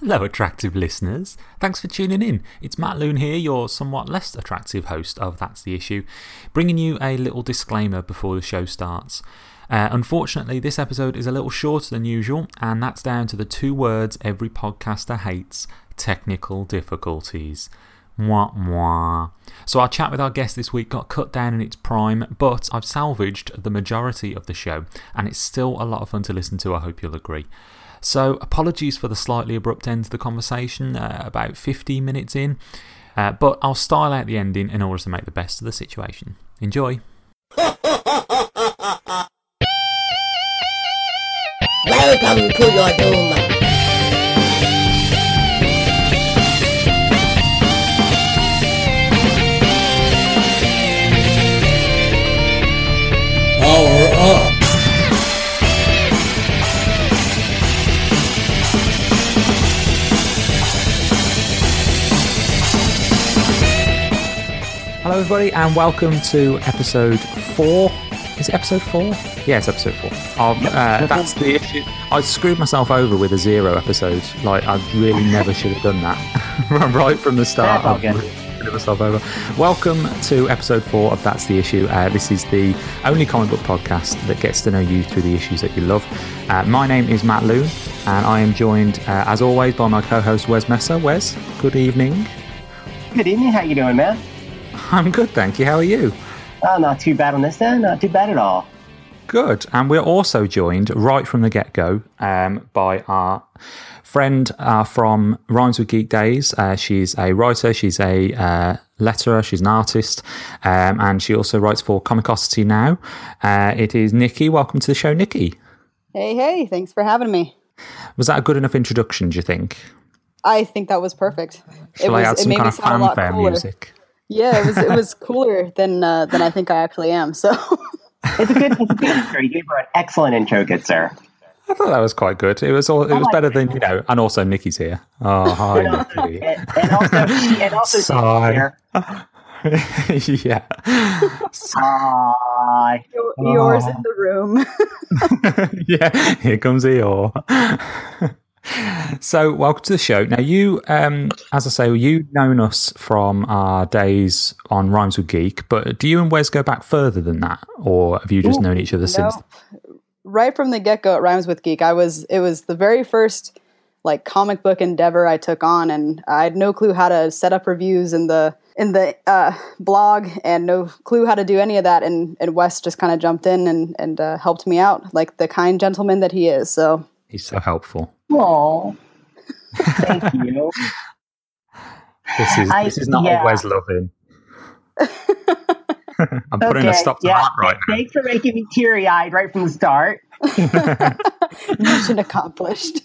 Hello, attractive listeners. Thanks for tuning in. It's Matt Loon here, your somewhat less attractive host of That's the Issue, bringing you a little disclaimer before the show starts. Uh, unfortunately, this episode is a little shorter than usual, and that's down to the two words every podcaster hates technical difficulties. Mwah, mwah. So, our chat with our guest this week got cut down in its prime, but I've salvaged the majority of the show, and it's still a lot of fun to listen to, I hope you'll agree. So, apologies for the slightly abrupt end to the conversation, uh, about 15 minutes in, uh, but I'll style out the ending in order to make the best of the situation. Enjoy. Welcome to your doom. Hello, everybody, and welcome to episode four. Is it episode four? Yeah, it's episode four. Of, uh, that's the issue. I screwed myself over with a zero episode. Like, I really never should have done that. right from the start. That's all screwed myself over. Welcome to episode four of That's the Issue. Uh, this is the only comic book podcast that gets to know you through the issues that you love. Uh, my name is Matt Loon, and I am joined, uh, as always, by my co host, Wes Messer. Wes, good evening. Good evening. How you doing, man? I'm good, thank you. How are you? Oh, not too bad on this end. Not too bad at all. Good. And we're also joined right from the get go um, by our friend uh, from Rhymes with Geek Days. Uh, she's a writer, she's a uh, letterer, she's an artist, um, and she also writes for Comicosity now. Uh, it is Nikki. Welcome to the show, Nikki. Hey, hey, thanks for having me. Was that a good enough introduction, do you think? I think that was perfect. Shall it was, I add some it made kind me of a lot fanfare music? Yeah, it was it was cooler than uh, than I think I actually am. So It's a good, it's a good intro. You gave her an excellent intro, good sir. I thought that was quite good. It was all, it was better than you know, and also Nikki's here. Oh, hi, Nikki. And, and also, she, and also, Sigh. here. yeah. Hi. yours in the room. yeah, here comes Eeyore. so, welcome to the show. Now, you, um, as I say, you've known us from our days on Rhymes with Geek, but do you and Wes go back further than that, or have you just Ooh, known each other since? Right from the get go at Rhymes with Geek, I was it was the very first like comic book endeavor I took on, and I had no clue how to set up reviews in the in the uh, blog, and no clue how to do any of that. And and Wes just kind of jumped in and and uh, helped me out, like the kind gentleman that he is. So He's so helpful. Aw. Thank you. This is I- this is not yeah. a Wes loving. I'm putting a stop to yeah, that right now. Thanks for making me teary eyed right from the start. mission accomplished.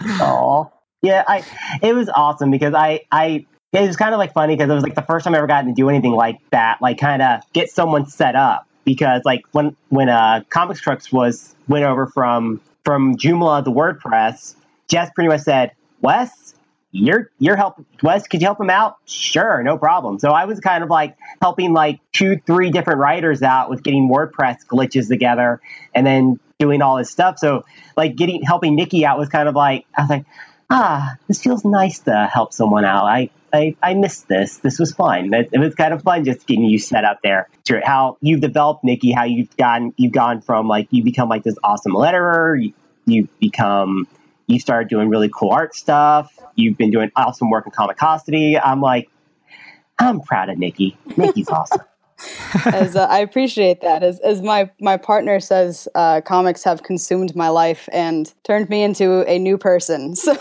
Oh, yeah. I it was awesome because I I it was kind of like funny because it was like the first time I ever gotten to do anything like that, like kind of get someone set up. Because like when when uh Comics Trucks was went over from from Joomla to WordPress, Jess pretty much said, "Wes, you're you're helping Wes. Could you help him out? Sure, no problem." So I was kind of like helping like two, three different writers out with getting WordPress glitches together, and then doing all this stuff. So like getting helping Nikki out was kind of like I was like, ah, this feels nice to help someone out. I I, I missed this. This was fun. It, it was kind of fun just getting you set up there. How you've developed, Nikki. How you've gone you've gone from like you become like this awesome letterer. You, you become you started doing really cool art stuff. You've been doing awesome work in Comicosity. I'm like, I'm proud of Nikki. Nikki's awesome. as uh, I appreciate that. As as my my partner says, uh, comics have consumed my life and turned me into a new person. So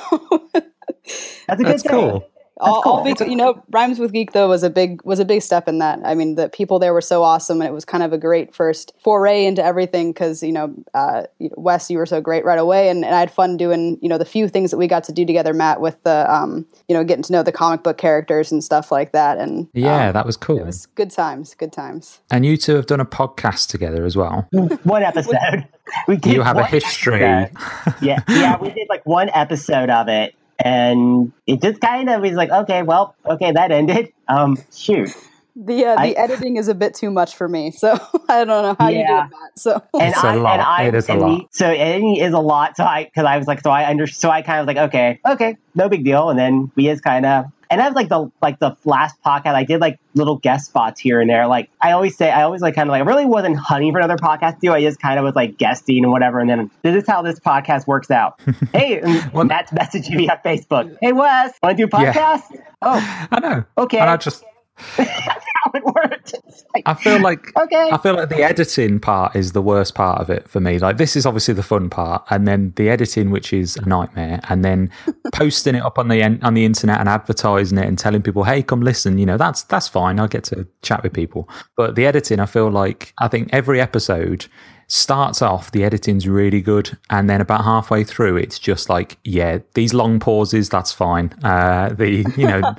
That's a good That's thing. cool. All, all big, you know, rhymes with geek though was a big was a big step in that. I mean, the people there were so awesome, and it was kind of a great first foray into everything because you know, uh, Wes, you were so great right away, and, and I had fun doing you know the few things that we got to do together, Matt, with the um, you know getting to know the comic book characters and stuff like that, and Yeah, um, that was cool. it was good times, good times. and you two have done a podcast together as well. One episode. We did You have a history. episode. yeah, yeah, we did like one episode of it, and it just kind of was like, okay, well, okay, that ended. Um, shoot. The uh, the I- editing is a bit too much for me, so I don't know how you do that. So and It's a I, lot. And I, It is a lot. we- so editing is a lot. So I, because I was like, so I under, so I kind of was like, okay, okay, no big deal. And then we just kind of, and that was like the like the last podcast. I did like little guest spots here and there. Like I always say, I always like kind of like I really wasn't hunting for another podcast to do. I just kind of was like guesting and whatever. And then this is how this podcast works out. hey, Well- Matt's messaging me on Facebook. Hey Wes, want to do a Yeah. podcast? Oh, I know. okay. And I just, That's how it worked. Like, I feel like okay. I feel like the editing part is the worst part of it for me. Like this is obviously the fun part, and then the editing, which is a nightmare, and then posting it up on the on the internet and advertising it and telling people, "Hey, come listen." You know, that's that's fine. I get to chat with people, but the editing, I feel like I think every episode starts off the editing's really good and then about halfway through it's just like yeah these long pauses that's fine. Uh the you know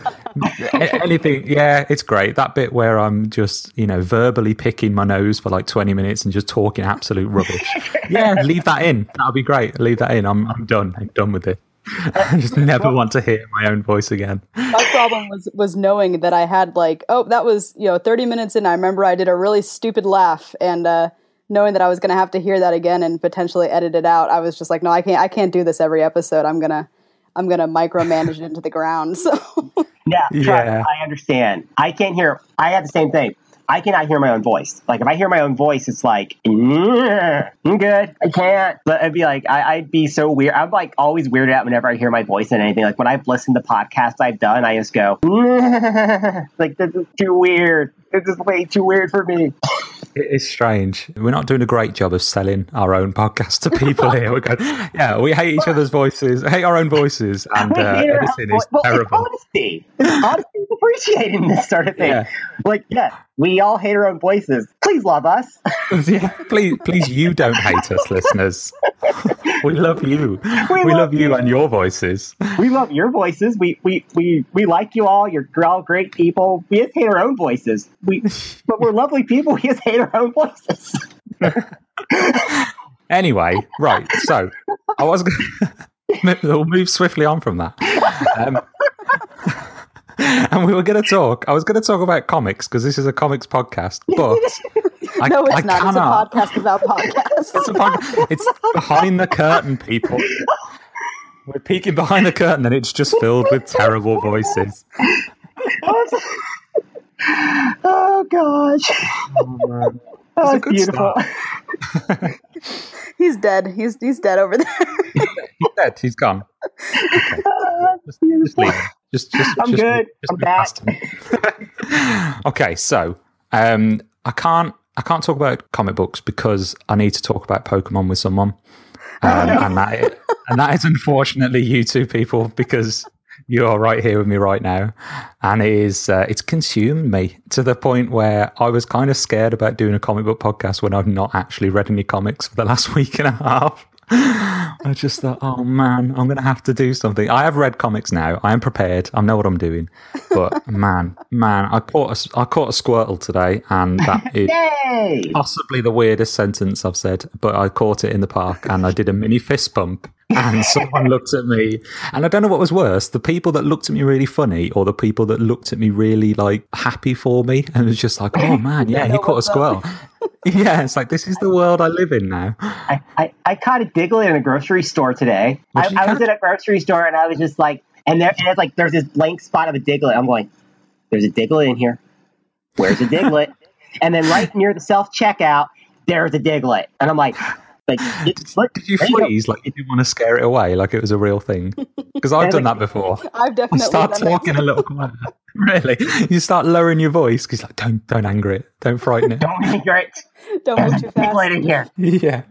anything yeah it's great. That bit where i'm just you know verbally picking my nose for like 20 minutes and just talking absolute rubbish. Yeah leave that in. That'll be great. Leave that in. I'm, I'm done. I'm done with it. I just never want to hear my own voice again. my problem was was knowing that I had like, oh, that was you know, thirty minutes in. I remember I did a really stupid laugh, and uh, knowing that I was going to have to hear that again and potentially edit it out, I was just like, no, I can't, I can't do this every episode. I'm gonna, I'm gonna micromanage it into the ground. So Yeah, Yeah. I understand. I can't hear. I had the same thing. I cannot hear my own voice. Like if I hear my own voice, it's like "Mm, I'm good. I can't. But I'd be like, I, I'd be so weird. I'm like always weirded out whenever I hear my voice in anything. Like when I've listened to podcasts I've done, I just go like this is too weird. This is way too weird for me. It is strange. We're not doing a great job of selling our own podcast to people here. We're going, yeah, we hate each other's voices, hate our own voices, and uh, editing is well, it's honesty. It's honesty is appreciating this sort of thing. Yeah. Like, yeah, we all hate our own voices. Please love us. yeah, please, please, you don't hate us, listeners. We love you. We, love love you you. and your voices. we love your voices. We we we we like you all. You're all great people. We just hate our own voices. We, but we're lovely people. We just hate our own voices. Anyway, right. So I was going to we'll move swiftly on from that. Um, and we were going to talk. I was going to talk about comics because this is a comics podcast, but I, no, it's I not. cannot. It's a podcast about podcasts. It's, a pod- it's behind the curtain, people. We're peeking behind the curtain, and it's just filled with terrible voices. Oh gosh, oh, a good beautiful. he's dead. He's he's dead over there. He's dead. He's gone. Okay. Just, just leave him. Just, just, I'm just, good. Just I'm move past okay, so um, I can't, I can't talk about comic books because I need to talk about Pokemon with someone, um, and that, is, and that is unfortunately you two people because you are right here with me right now, and it is, uh, it's consumed me to the point where I was kind of scared about doing a comic book podcast when I've not actually read any comics for the last week and a half. I just thought, oh man, I'm going to have to do something. I have read comics now. I am prepared. I know what I'm doing. But man, man, I caught a, I caught a squirtle today, and that is Yay! possibly the weirdest sentence I've said. But I caught it in the park, and I did a mini fist bump. And someone looked at me, and I don't know what was worse: the people that looked at me really funny, or the people that looked at me really like happy for me, and it was just like, oh man, yeah, he caught a squirrel. yeah, it's like this is the world I live in now. I, I, I caught a Diglett in a grocery store today. I, I was at a grocery store and I was just like, and there, and it's like there's this blank spot of a Diglett. I'm going, there's a Diglett in here. Where's a Diglett and then right near the self checkout, there's a Diglett and I'm like, like, it- look, Did you there you go. freeze? Like you didn't want to scare it away, like it was a real thing? Because I've done that before. I've You definitely start done that. talking a little quieter. Really, you start lowering your voice because like, don't don't anger it, don't frighten it. Don't anger it. Don't There's move too fast. Diglett in here. yeah,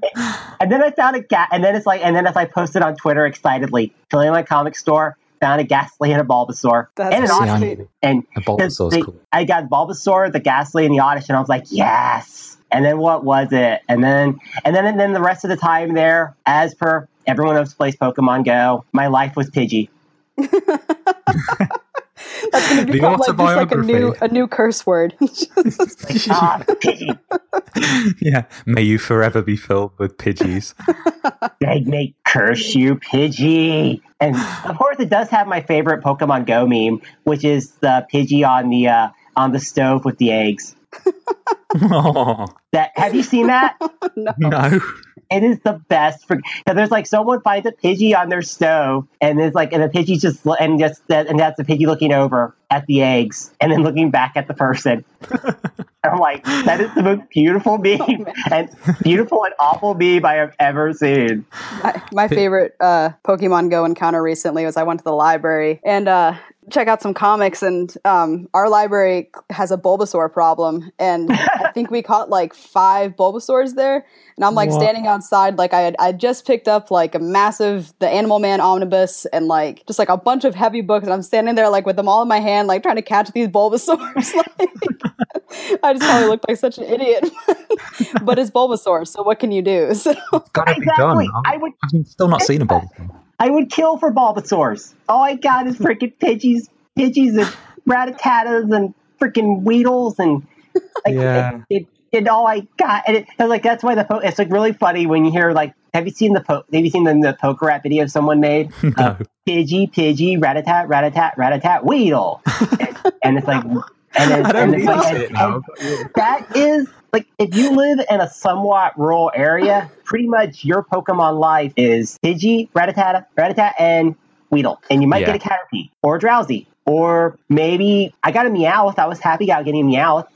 And then I found a cat, and then it's like, and then as I posted on Twitter excitedly, filling my comic store, found a Gastly and a Bulbasaur, That's and an See, I And a Because Bulbasaur's they- cool. I got Bulbasaur, the Gastly, and the Oddish, and I was like, yes. And then what was it? And then and then and then the rest of the time there, as per everyone else plays Pokemon Go, my life was Pidgey. That's going to become like, just like a new a new curse word. Ah, Pidgey. yeah, may you forever be filled with Pidgeys. They may curse you, Pidgey. And of course, it does have my favorite Pokemon Go meme, which is the Pidgey on the uh, on the stove with the eggs. Oh, That have you seen that? no. no. It is the best for because there's like someone finds a Pidgey on their stove, and there's like and the Pidgey's just and just and that's the Pidgey looking over at the eggs and then looking back at the person. I'm like, that is the most beautiful meme and beautiful and awful meme I have ever seen. My, my favorite uh, Pokemon Go encounter recently was I went to the library and uh, check out some comics, and um, our library has a Bulbasaur problem, and I think we caught like five Bulbasaurs there. And I'm like What? standing outside, like I had I just picked up like a massive the Animal Man omnibus and like just like a bunch of heavy books, and I'm standing there like with them all in my hand, like trying to catch these Bulbasaurs. like, I just probably looked like such an idiot, but it's Bulbasaur, so what can you do? So It's got to be done. Exactly. I would I've still not seen a Bulbasaur. I would kill for Bulbasaurs. All I got is freaking Pidgeys, Pidgeys and Rattatas and freaking Weedles and like Yeah. it, it, it all I got. And it, and, like that's why the po- it's like really funny when you hear like have you seen the po- have you seen the, the poker rap video someone made? Uh, no. Pidgey, Pidgey, Ratatat, Ratatat, Ratatat, Weedle, and, and it's like and, don't and it's like and- it and that is like if you live in a somewhat rural area, pretty much your Pokemon life is Pidgey, Rattata, Rattata, and Weedle, and you might Yeah. get a Caterpie or a Drowzee, or maybe I got a Meowth. I was happy about getting a Meowth,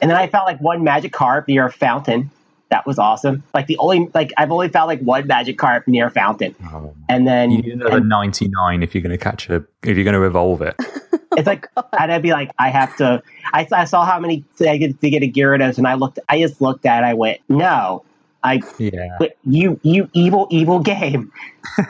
and then I found like one Magikarp near a fountain. That was awesome. Like the only like I've only found like one Magikarp near a fountain, Oh, and then you need another 99 if you're going to catch a if you're going to evolve it. it's like oh, and I'd be like I have to. I, I saw how many I get to get a Gyarados, and I looked. I just looked at. it, I went no. I Yeah. But you, you evil, evil game.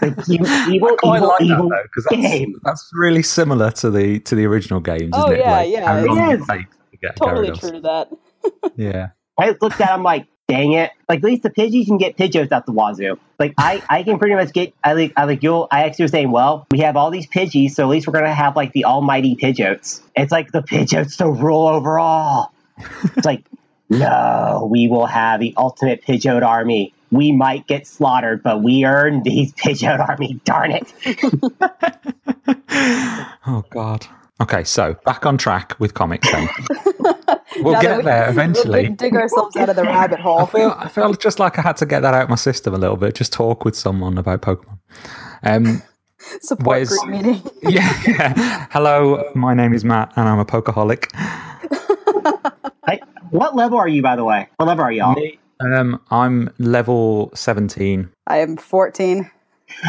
Like, you evil, Quite evil, like that evil though, because that's, game. that's really similar to the to the original games, Oh, isn't it? yeah, yeah, how it long is. it takes to get a totally Gyarados. true to that. Yeah. I just looked at. I'm like, dang it! Like at least the Pidgeys can get Pidgeots out the wazoo. Like I, I can pretty much get. I like, I like you'll. I actually was saying, well, we have all these Pidgeys, so at least we're gonna have like the almighty Pidgeots. It's like the Pidgeots to rule over all. It's like, no, we will have the ultimate Pidgeot army. We might get slaughtered, but we earned these Pidgeot army. Darn it! oh God. Okay, so back on track with comics then. we'll Now get we- there We'll eventually. dig, dig ourselves out of the rabbit I hole. feel I feel just like I had to get that out of my system a little bit. Just talk with someone about Pokemon. Um, Support where's- group meeting. yeah, yeah. Hello, my name is Matt, and I'm a Pokaholic. Like, what level are you, by the way? What level are y'all? Um, I'm level 17. I am 14.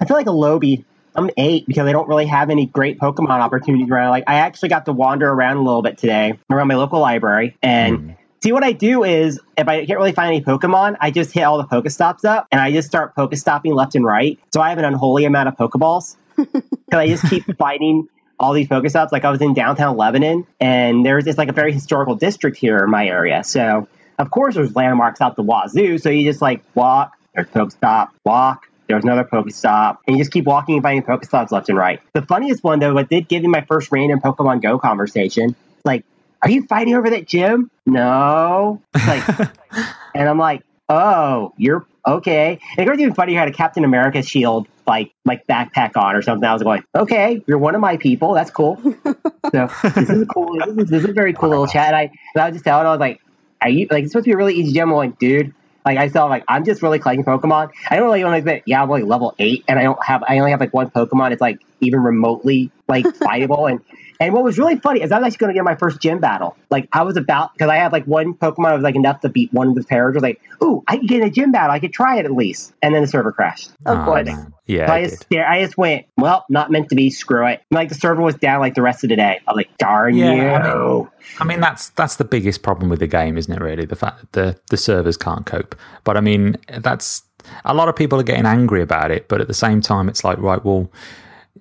I feel like a Lobby. I'm eight because I don't really have any great Pokemon opportunities around. Like, I actually got to wander around a little bit today around my local library and. Hmm. See what I do is if I can't really find any Pokemon, I just hit all the Pokestops up and I just start Pokestopping left and right. So I have an unholy amount of Pokeballs because I just keep finding all these Pokestops. Like I was in downtown Lebanon and there's it's like a very historical district here in my area. So of course there's landmarks out the wazoo. So you just like walk, there's Pokestop, walk. There's another Pokestop, and you just keep walking and finding Pokestops left and right. The funniest one, though, what did give me my first random Pokemon Go conversation, like, are you fighting over that gym? No. Like, and I'm like, oh, you're okay. And it was even funny. You had a Captain America shield, like like backpack on or something. I was going, okay, you're one of my people. That's cool. so this is a cool. This is, this is a very cool little chat. And I and I was just telling, I was like, are you like it's supposed to be a really easy gym? I'm like, dude. Like I saw, like I'm just really collecting Pokemon. I don't really want to admit, yeah, I'm like level eight, and I don't have, I only have like one Pokemon. It's like even remotely like fightable, and and what was really funny is I was actually going to get my first gym battle. Like I was about because I had like one Pokemon that was like enough to beat one of the pairs. I was like, ooh, I could get in a gym battle. I could try it at least. And then the server crashed. Of Oh, course. man. Yeah, So I it just, did. yeah, I just went, well, not meant to be. Screw it. And, like the server was down like the rest of the day. I'm like, darn Yeah, you. I mean- I mean, that's that's the biggest problem with the game, isn't it? Really, the fact that the the servers can't cope. But I mean, that's a lot of people are getting angry about it. But at the same time, it's like, right, well,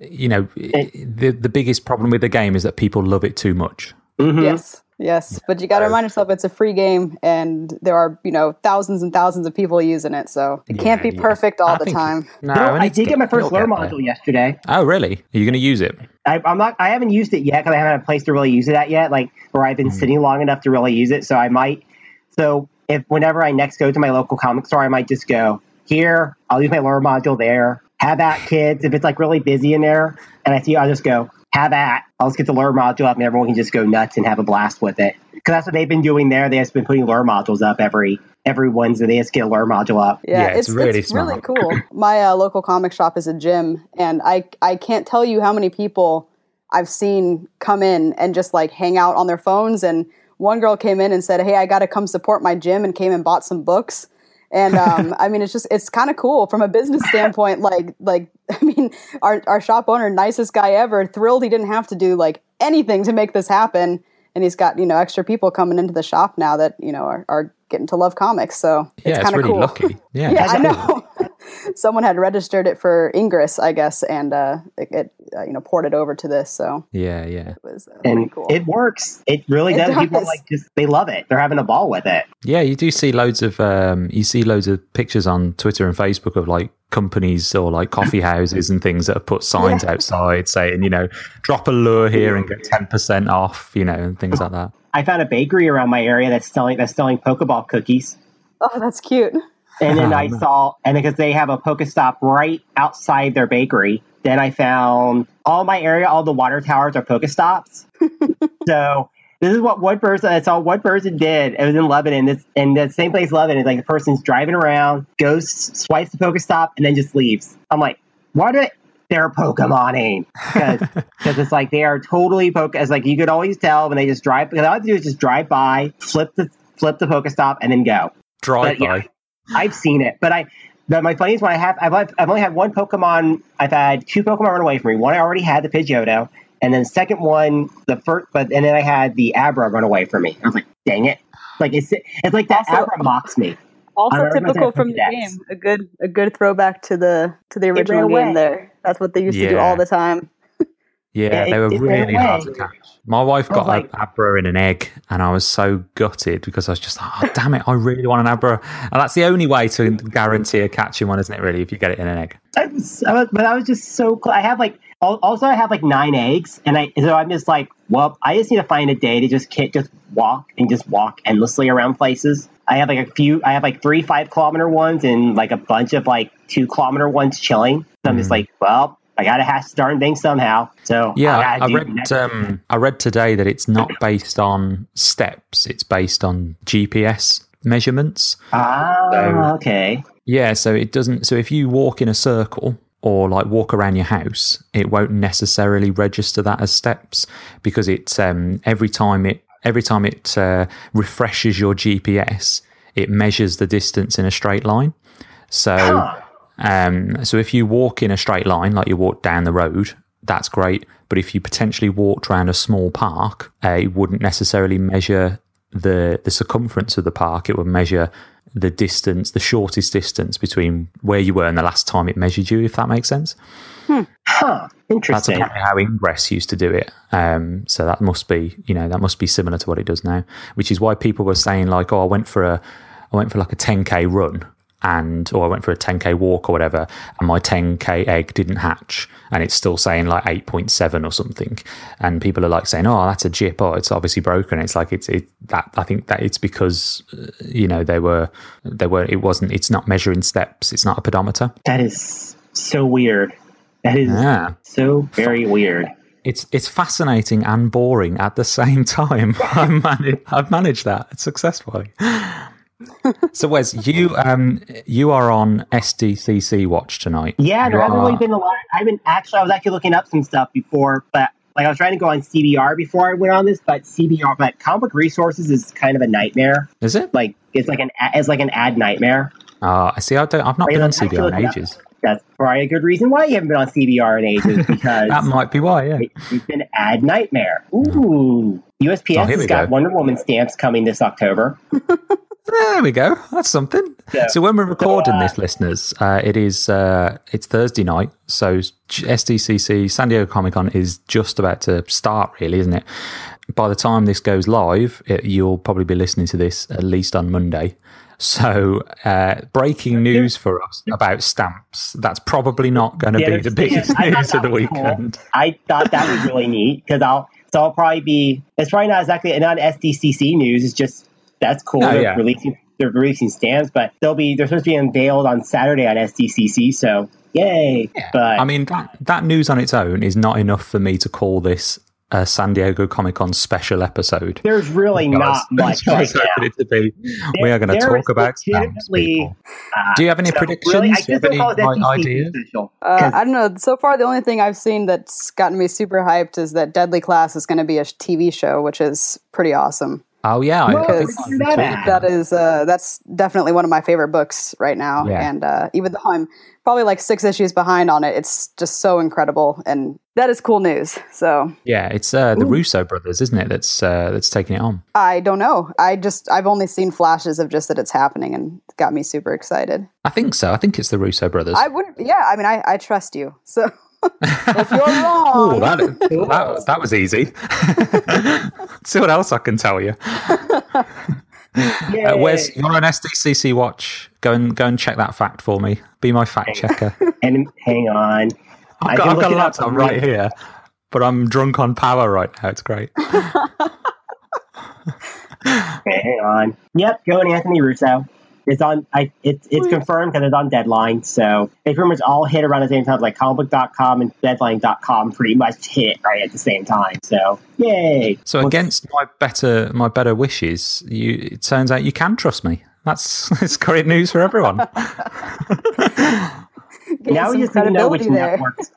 you know, the the biggest problem with the game is that people love it too much. Mhm. Yes. Yes. But you got to remind yourself it's a free game and there are, you know, thousands and thousands of people using it. So it can't be Yeah, yeah. perfect all I the think- time. No, You know, and I did get my first lure get there. module yesterday. Oh, really? Are you going to use it? I, I'm not. I haven't used it yet because I haven't had a place to really use it at yet. Like where I've been sitting long enough to really use it. So I might. So if whenever I next go to my local comic store, I might just go here. I'll use my lure module there. Have at kids. If it's like really busy in there, and I see, I'll just go. have at. I'll just get the lure module up and everyone can just go nuts and have a blast with it. Because that's what they've been doing there. They've just been putting lure modules up every every Wednesday. They just get a lure module up. Yeah, Yeah, it's it's, really it's really cool. My uh, local comic shop is a gym, and I I can't tell you how many people I've seen come in and just like hang out on their phones. And one girl came in and said, "Hey, I got to come support my gym," and came and bought some books. And um, I mean, it's just it's kind of cool from a business standpoint. Like like I mean, our our shop owner, nicest guy ever, thrilled he didn't have to do like anything to make this happen. And he's got you know extra people coming into the shop now that you know are, are getting to love comics. So it's yeah, kind of really cool. lucky. Yeah, Yeah, I know. Someone had registered it for Ingress, I guess, and uh, it, it uh, you know ported over to this. So Yeah, yeah. it was uh, And cool. it works. It really It does. People like just they love it. They're having a ball with it. Yeah, you do see loads of um, you see loads of pictures on Twitter and Facebook of like companies or like coffee houses and things that have put signs outside saying, you know, drop a lure here and get ten percent off, you know, and things like that. I found a bakery around my area that's selling that's selling Pokeball cookies. oh, that's cute. And then Oh, I man. saw, and because they have a Pokestop right outside their bakery, then I found all my area, all the water towers are Pokestops. so this is what one person, that's all one person did. It was in Lebanon. This, and the same place, Lebanon, is like the person's driving around, goes, swipes the Pokestop, and then just leaves. I'm like, what are they're Pokemoning? Because it's like they are totally Poke. It's like you could always tell when they just drive, because all I have to do is just drive by, flip the, flip the Pokestop, and then go. Drive But, yeah, by. I've seen it, but I. But my funniest one, I have, I've, I've only had one Pokemon. I've had two Pokemon run away from me. One I already had the Pidgeotto, and then second one, the first, but and then I had the Abra run away from me. I was like, dang it! Like it's it's like that Also- Abra mocks me. Also typical from the Pokedex. game. A good a good throwback to the to the original away. game. There, that's what they used to do all the time. Yeah, they were really hard to catch. My wife got like- an Abra in an egg, and I was so gutted because I was just, like, oh, damn it, I really want an Abra. And that's the only way to guarantee a catching one, isn't it, really, if you get it in an egg? I was, I was, but I was just so close. I have like also I have like nine eggs, and I so I'm just like, well, I just need to find a day to just kit, just walk and just walk endlessly around places. I have like a few. I have like three five kilometer ones and like a bunch of like two kilometer ones chilling. So I'm just Mhm. like, well, I gotta hash the darn thing somehow. So Yeah, I, I, read. Um, I read today that it's not based on steps; it's based on GPS measurements. ah, so- okay. Yeah, so it doesn't. So if you walk in a circle or like walk around your house, it won't necessarily register that as steps because it's um, every time it every time it uh, refreshes your GPS, it measures the distance in a straight line. So. Huh. Um, so if you walk in a straight line, like you walk down the road, that's great. But if you potentially walked around a small park, uh, it wouldn't necessarily measure the the circumference of the park. It would measure the distance, the shortest distance between where you were and the last time it measured you. If that makes sense. Huh. That's apparently how Ingress used to do it. Um, so that must be, you know, that must be similar to what it does now. Which is why people were saying like, "Oh, I went for a, I went for like a 10k run." And or I went for a 10k walk or whatever, and my 10k egg didn't hatch, and it's still saying like 8.7 or something, and people are like saying, "Oh, that's a jip. Oh, it's obviously broken." It's like it's it that I think that it's because uh, you know they were they were it wasn't it's not measuring steps. It's not a pedometer. That is so weird. That is Yeah. so very weird. It's it's fascinating and boring at the same time. I've, managed, I've managed that successfully. So, Wes, you um you are on SDCC watch tonight. Yeah, there You hasn't really been a lot. I've been actually, I was actually looking up some stuff before, but like I was trying to go on CBR before I went on this, but CBR, but Comic Resources is kind of a nightmare. Is it? Like it's like an it's like an ad nightmare. Uh, I see. I don't. I've not Wait, been on CBR in up. ages. That's probably a good reason why you haven't been on CBR in ages because That might be why. Yeah. it- it's an ad nightmare. Ooh, USPS Oh, has got go. Wonder Woman stamps coming this October. There we go. That's something. Yeah. So when we're recording uh, this, listeners, uh, it is uh, it's Thursday night. So SDCC San Diego Comic Con is just about to start, really, isn't it? By the time this goes live, it, you'll probably be listening to this at least on Monday. So uh, breaking news for us about stamps. That's probably not going to Yeah, be the biggest news of the was cool. weekend. I thought that was really neat because I'll so I'll probably be. It's probably not exactly not SDCC news. It's just that's cool. No, they're yeah. releasing they're releasing stamps, but they'll be they're supposed to be unveiled on Saturday on SDCC. So Yay! But I mean, that, that news on its own is not enough for me to call this a San Diego Comic Con special episode. there's really not much right now. it to be. we are going to talk about stamps, people. uh, Do you have any so predictions? Really, I Do you have any call it like, SEC ideas? official, Uh, 'cause I don't know. So far, the only thing I've seen that's gotten me super hyped is that Deadly Class is going to be a TV show, which is pretty awesome. Oh, yeah. I, I Because I Where's that talked at? about That is uh, that's definitely one of my favorite books right now. Yeah. And uh, even though I'm probably like six issues behind on it, it's just so incredible, and that is cool news. So Yeah, it's uh, the Russo brothers, isn't it? That's uh, that's taking it on. I don't know. I just I've only seen flashes of just that it's happening, and got me super excited. I think so. I think it's the Russo brothers. I would, yeah. I mean, I, I trust you. So if you're wrong, that, that, that was easy. See what else I can tell you. Uh, where's you're on SDCC Watch? Go and go and check that fact for me. Be my fact checker. and hang on. I've got, I've got a laptop right me. here, but I'm drunk on power right now. It's great. Okay, hang on. Yep, go and Anthony Russo. It's on. I it's it's confirmed because it's on Deadline. So they pretty much all hit around the same time. Like comicbook.com and Deadline.com pretty much hit right at the same time. So yay! So Well, against my better my better wishes, you it turns out you can trust me. That's it's great news for everyone. now some we just need to know which there. networks.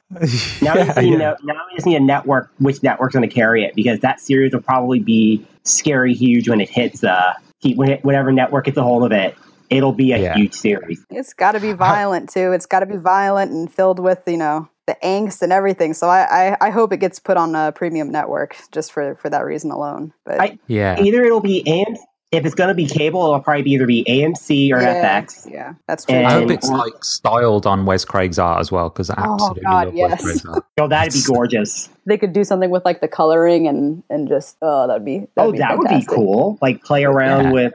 Now we Yeah, just need to yeah. know. Now we just need a network. Which network's going to carry it? Because that series will probably be scary huge when it hits. Uh, when it, whatever network gets a hold of it, it'll be a Yeah. huge series. It's got to be violent too. It's got to be violent and filled with you know the angst and everything. So I I, I hope it gets put on a premium network just for for that reason alone. But I- Yeah. Either it'll be AMC. If it's going to be cable, it'll probably be either be AMC or yeah, FX. yeah, that's true. And- I hope it's like styled on Wes Craig's art as well because I Oh, absolutely God, love yes. Wes Craig's art. Oh, that'd be gorgeous. They could do something with like the coloring and and just oh that'd be that'd oh, be that would be cool. Like play around Yeah. with.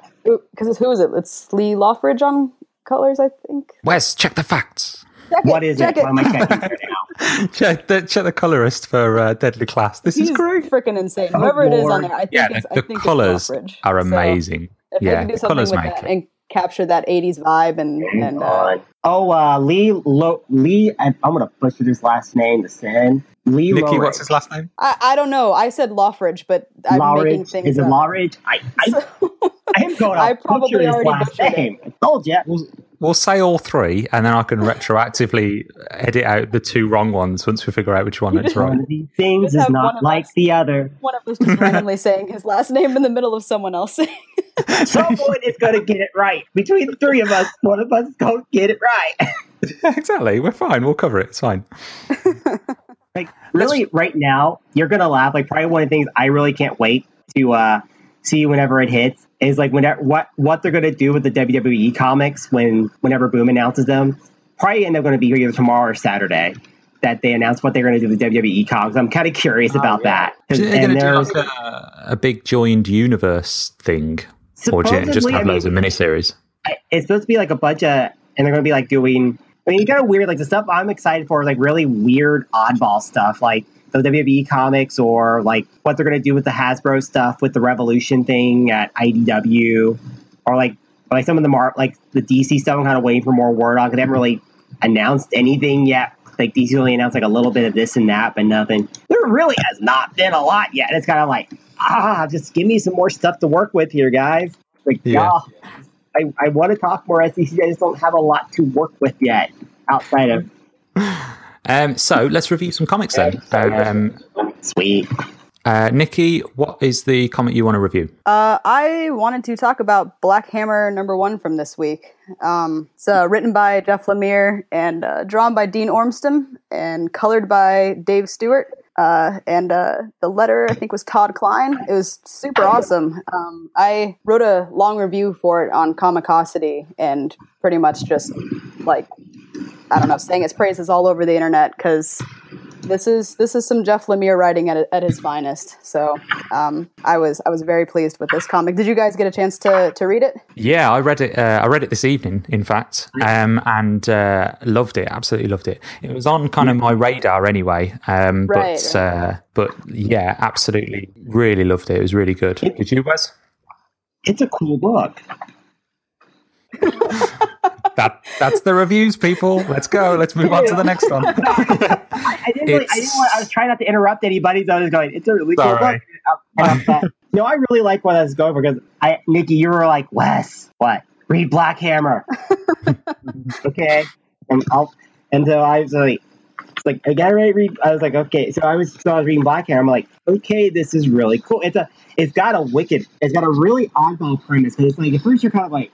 Because who is it? It's Lee Loughridge on colors, I think. Wes, check the facts. Check What is check it? Why am I checking right now? check the check the colorist for uh, Deadly Class. This He's is great. freaking insane. Oh, Whoever it is on there, I think Yeah, it's, the, I the think it's colors Loughridge. are So, amazing. if yeah, they can do the something colors with make that it. and capture that '80s vibe and and uh. Oh, uh, Lee Lo- Lee. I, I'm going to butcher his last name. The sin. Lee Nicky, Lowridge. what's his last name? I, I don't know. I said Loffridge, but I'm making Lowridge. things Is it up. Lowridge? I, I, I am going I probably butcher his already last butchered it. name. I told you. We'll, we'll say all three, and then I can retroactively edit out the two wrong ones once we figure out which one is right. One of these things is not like us. the other. One of us just randomly saying his last name in the middle of someone else saying. Someone is going to get it right. Between the three of us, one of us is going to get it right. exactly. We're fine. We'll cover it. It's fine. like really right now you're gonna laugh like probably one of the things i really can't wait to uh see whenever it hits is like whenever what what they're gonna do with the wwe comics when whenever boom announces them probably end up gonna be either tomorrow or saturday that they announce what they're gonna do with the wwe comics. I'm kind of curious oh, about that. 'Cause- They're and going to do like a, a big joined universe thing, or just supposedly, have I mean, loads of miniseries. I- it's supposed to be like a bunch of and they're going to be like doing i mean kind of weird like the stuff i'm excited for is like really weird oddball stuff like the wwe comics or like what they're going to do with the hasbro stuff with the revolution thing at idw or like like some of the mar like the dc stuff. I'm kind of waiting for more word on 'cause they haven't really announced anything yet. Like dc only announced like a little bit of this and that but nothing. There really has not been a lot yet. It's kind of like ah just give me some more stuff to work with here guys. Like Yeah. yeah. I, I want to talk more. SDCC. I just don't have a lot to work with yet outside of Um, so let's review some comics then. Um, sweet. uh, Nikki, what is the comic you want to review? Uh, I wanted to talk about Black Hammer number one from this week. Um, it's uh, written by Jeff Lemire and uh, drawn by Dean Ormston and colored by Dave Stewart. Uh, and uh, the letter, I think, was Todd Klein. It was super awesome. Um, I wrote a long review for it on Comicosity and pretty much just like I don't know, saying its praises all over the internet because this is this is some Jeff Lemire writing at, at his finest. So um, I was I was very pleased with this comic. Did you guys get a chance to to read it? Yeah, I read it. Uh, I read it this evening, in fact, um, and uh, loved it. Absolutely loved it. It was on kind of my radar anyway. Um, Right, but uh, but yeah, absolutely, really loved it. It was really good. Did you, Wes? It's a cool book. that that's the reviews, people. Let's go. Let's move on to the next one. I, I didn't. Really, I didn't. Want, I was trying not to interrupt anybody, so I was going. It's a really cool book. And no, I really like where that's going because I, Nikki, you were like, Wes, what? Read Black Hammer. okay, and I'll, and so I was like, like I gotta read. I was like, okay. So I was so I was reading Black Hammer. I'm like, okay, this is really cool. It's a. It's got a wicked. It's got a really oddball premise. But it's like at first you're kind of like,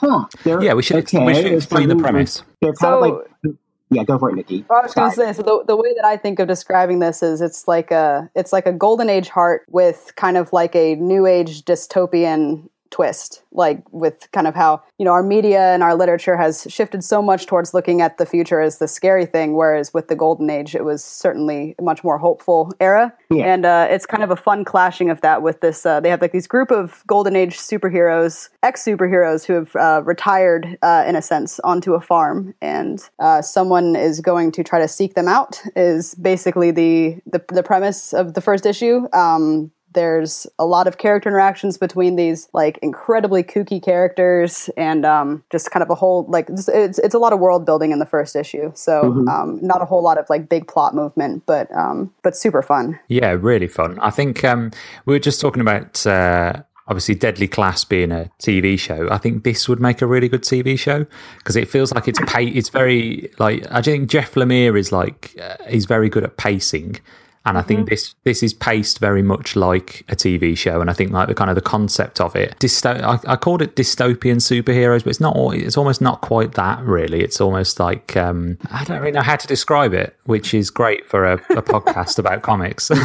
huh? Yeah, we should ex- we should there's explain the premise. They're kind So- of like, yeah, go for it, Nikki. Well, I was going to say, so the, the way that I think of describing this is it's like a it's like a golden age heart with kind of like a new age dystopian twist, like with kind of how you know our media and our literature has shifted so much towards looking at the future as the scary thing, whereas with the golden age, it was certainly a much more hopeful era. Yeah. And uh, it's kind of a fun clashing of that with this. Uh, they have like these group of golden age superheroes, ex superheroes who have uh, retired uh, in a sense onto a farm, and uh, someone is going to try to seek them out. Is basically the the, the premise of the first issue. Um, there's a lot of character interactions between these like incredibly kooky characters and um, just kind of a whole like it's, it's, it's a lot of world building in the first issue so um, not a whole lot of like big plot movement but um, but super fun Yeah, really fun. I think um, we were just talking about uh, obviously Deadly Class being a TV show. I think this would make a really good TV show because it feels like it's pa- It's very like I think Jeff Lemire is like uh, he's very good at pacing. And I think this this is paced very much like a TV show, and I think like the kind of the concept of it. Dysto- I, I called it dystopian superheroes, but it's not. al- It's almost not quite that. Really, it's almost like um, I don't really know how to describe it, which is great for a, a podcast about comics.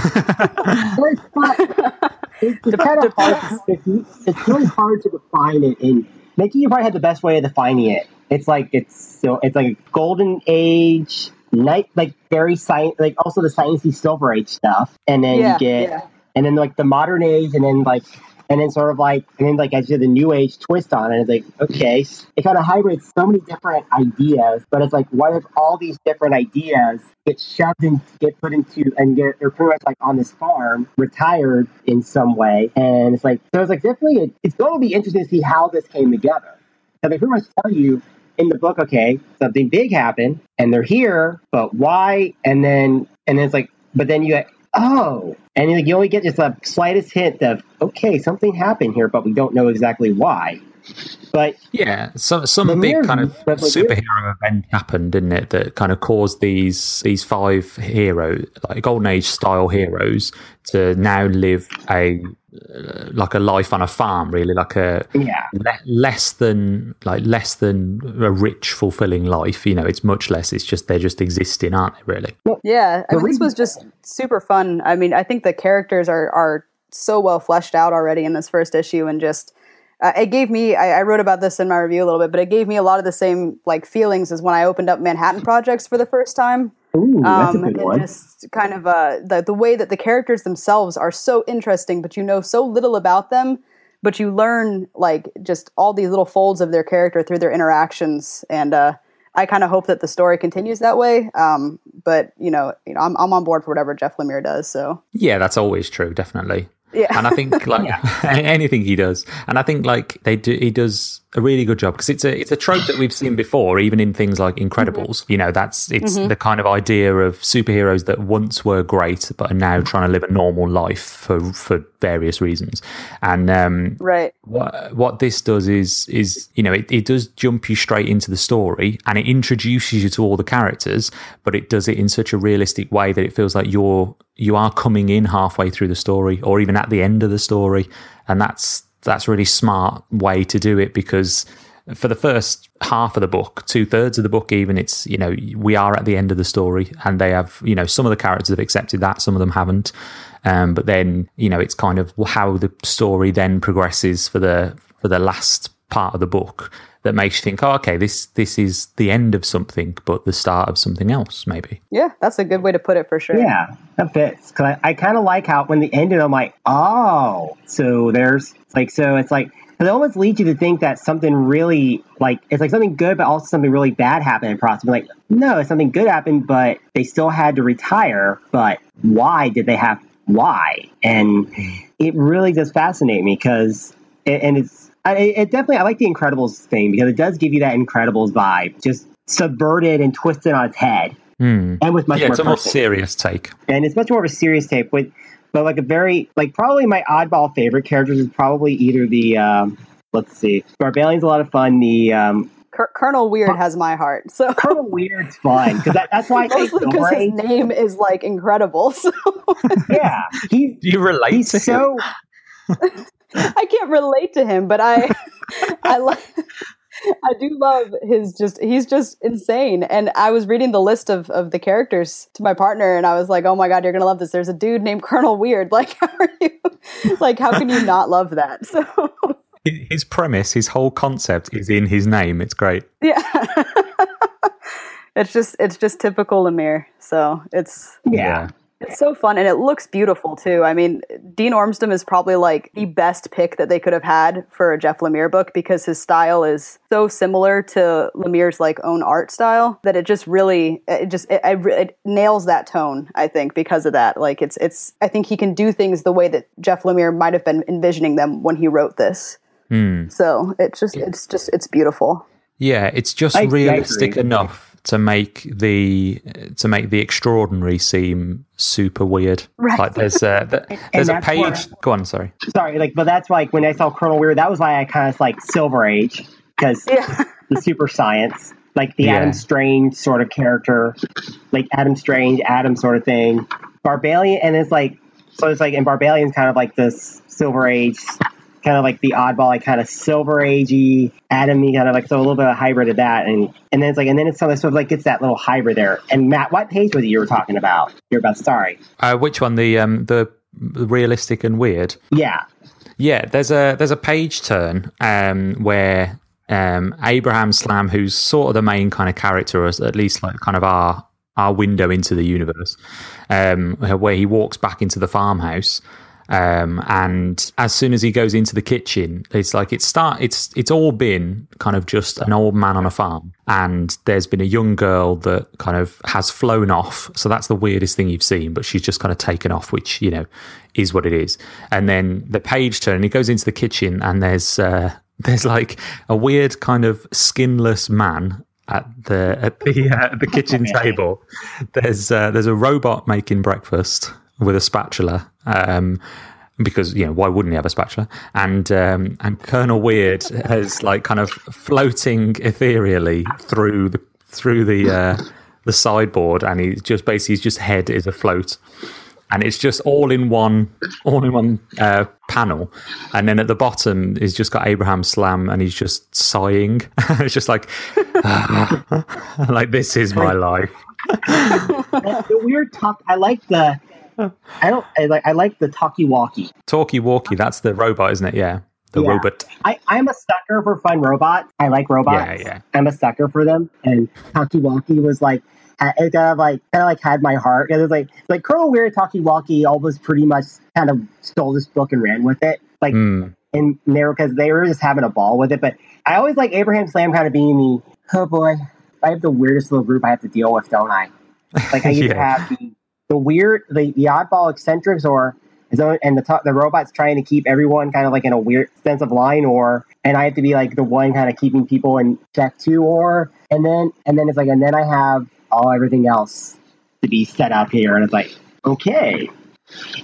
It's it's, it's kind of hard. It's, it's really hard to define it. And Nikki, you probably had the best way of defining it. It's like it's so it's like a golden age, night like very science, like also the sciencey silver age stuff, and then Yeah, you get yeah. and then like the modern age, and then like and then sort of like and then like as you the new age twist on it. It's like okay, it kind of hybrids so many different ideas, but it's like what if all these different ideas get shoved and get put into and get they're pretty much like on this farm, retired in some way, and it's like so it's like definitely it's going to be interesting to see how this came together. So they pretty much tell you in the book, okay, something big happened, and they're here, but why? And then and then it's like, but then you oh, and like you only get just a slightest hint of okay, something happened here, but we don't know exactly why. But Yeah, so some big kind of superhero event happened, didn't it? That kind of caused these these five heroes, like golden age style heroes, to now live a uh, like a life on a farm, really, like a yeah, le- less than like less than a rich, fulfilling life. You know, it's much less. It's just they're just existing, aren't they? Really? Yeah, I mean, this was just super fun. I mean, I think the characters are are so well fleshed out already in this first issue, and just uh, it gave me. I, I wrote about this in my review a little bit, but it gave me a lot of the same like feelings as when I opened up Manhattan Projects for the first time. ooh, that's a Um, good and one. just kind of uh, the the way that the characters themselves are so interesting, but you know so little about them. But you learn like just all these little folds of their character through their interactions, and uh, I kind of hope that the story continues that way. Um, but you know, you know, I'm I'm on board for whatever Jeff Lemire does. So Yeah, that's always true, definitely. Yeah, and I think like anything he does, and I think like they do, he does a really good job because it's a it's a trope that we've seen before, even in things like Incredibles. Mm-hmm. You know, that's it's mm-hmm. the kind of idea of superheroes that once were great but are now mm-hmm. trying to live a normal life for for various reasons. And um, right. what what this does is is you know it, it does jump you straight into the story and it introduces you to all the characters but it does it in such a realistic way that it feels like you're you are coming in halfway through the story or even at the end of the story and that's that's really smart way to do it because for the first half of the book, two thirds of the book, even it's you know we are at the end of the story, and they have you know some of the characters have accepted that, some of them haven't. Um, but then you know it's kind of how the story then progresses for the for the last part of the book that makes you think, oh, okay, this this is the end of something, but the start of something else, maybe. Yeah, that's a good way to put it for sure. Yeah, that fits. Cause I, I kind of like how when the ended, I'm like, oh, so there's like, so it's like, it almost leads you to think that something really like it's like something good, but also something really bad happened in the process. Like, no, something good happened, but they still had to retire. But why did they have why? And it really does fascinate me because, and it's I, it definitely I like the Incredibles thing because it does give you that Incredibles vibe, just subverted and twisted on its head, Hmm. and with much Yeah, more it's a more serious take. and it's much more of a serious take with but like a very like probably my oddball favorite characters is probably either the um let's see Barbalien's a lot of fun the um Cur- Colonel Weird has my heart. So colonel weird's fun because that, that's why mostly because his name is like incredible. So yeah he's Do you relate he's to him? so I can't relate to him, but I I like I do love his just he's just insane. And I was reading the list of, of the characters to my partner and I was like, Oh my god, you're gonna love this. There's a dude named Colonel Weird. Like how are you like how can you not love that? So His premise, his whole concept is in his name. It's great. yeah. it's just it's just typical Lemire. So it's yeah It's so fun and it looks beautiful too. I mean, Dean Ormston is probably like the best pick that they could have had for a Jeff Lemire book because his style is so similar to Lemire's like own art style that it just really it just it, I it nails that tone. I think because of that. Like it's it's I think he can do things the way that Jeff Lemire might have been envisioning them when he wrote this. Hmm. So it's just it's just it's beautiful. Yeah, it's just I- I realistic agree. enough to make the to make the extraordinary seem super weird. Right. Like there's a th- there's a page. where- Go on, sorry. sorry like but that's like when i saw colonel weird that was why i kind of like silver age because Yeah. the super science like the Yeah. adam strange sort of character like adam strange adam sort of thing Barbalien and it's like so it's like and Barbalien's kind of like this silver age kind of like the oddball like kind of silver agey adam kind of like so a little bit of a hybrid of that and and then it's like and then it's sort of, sort of like gets that little hybrid there and matt what page was it you were talking about you're about sorry Uh, which one? The um the realistic and weird. yeah Yeah, there's a there's a page turn um, where um, Abraham Slam, who's sort of the main kind of character, or at least like kind of our our window into the universe, um, where he walks back into the farmhouse. Um, and as soon as he goes into the kitchen, it's like it's start. It's it's all been kind of just an old man on a farm, and there's been a young girl that kind of has flown off. So that's the weirdest thing you've seen. But she's just kind of taken off, which you know is what it is. And then the page turn. He goes into the kitchen, and there's uh, there's like a weird kind of skinless man at the at the uh, the kitchen table. There's uh, there's a robot making breakfast with a spatula. Um, because you know why wouldn't he have a spatula? And um, and Colonel Weird has like kind of floating ethereally through the through the uh, the sideboard, and he's just basically his just head is afloat, and it's just all in one all in one uh, panel, and then at the bottom is just got Abraham Slam, and he's just sighing. it's just like like this is my life. the weird talk i like the i don't I like i like the talkie walkie Talkie walkie, that's the robot, isn't it? Yeah, the Yeah. robot. I, I'm a sucker for fun robots. I like robots. Yeah, yeah. I'm a sucker for them. And Talkie Walkie was like, it kind of like kind of like had my heart. It was like like Colonel Weird Talkie Walkie almost pretty much kind of stole this book and ran with it. Like Mm. and they were because they were just having a ball with it. But I always like Abraham Slam kind of being the oh boy, I have the weirdest little group I have to deal with, don't I? Like I either Yeah. have the, the weird, the, the oddball eccentrics, or and the to- the robots trying to keep everyone kind of like in a weird sense of line, or and I have to be like the one kind of keeping people in check too, or and then and then it's like and then I have all everything else to be set up here, and it's like okay.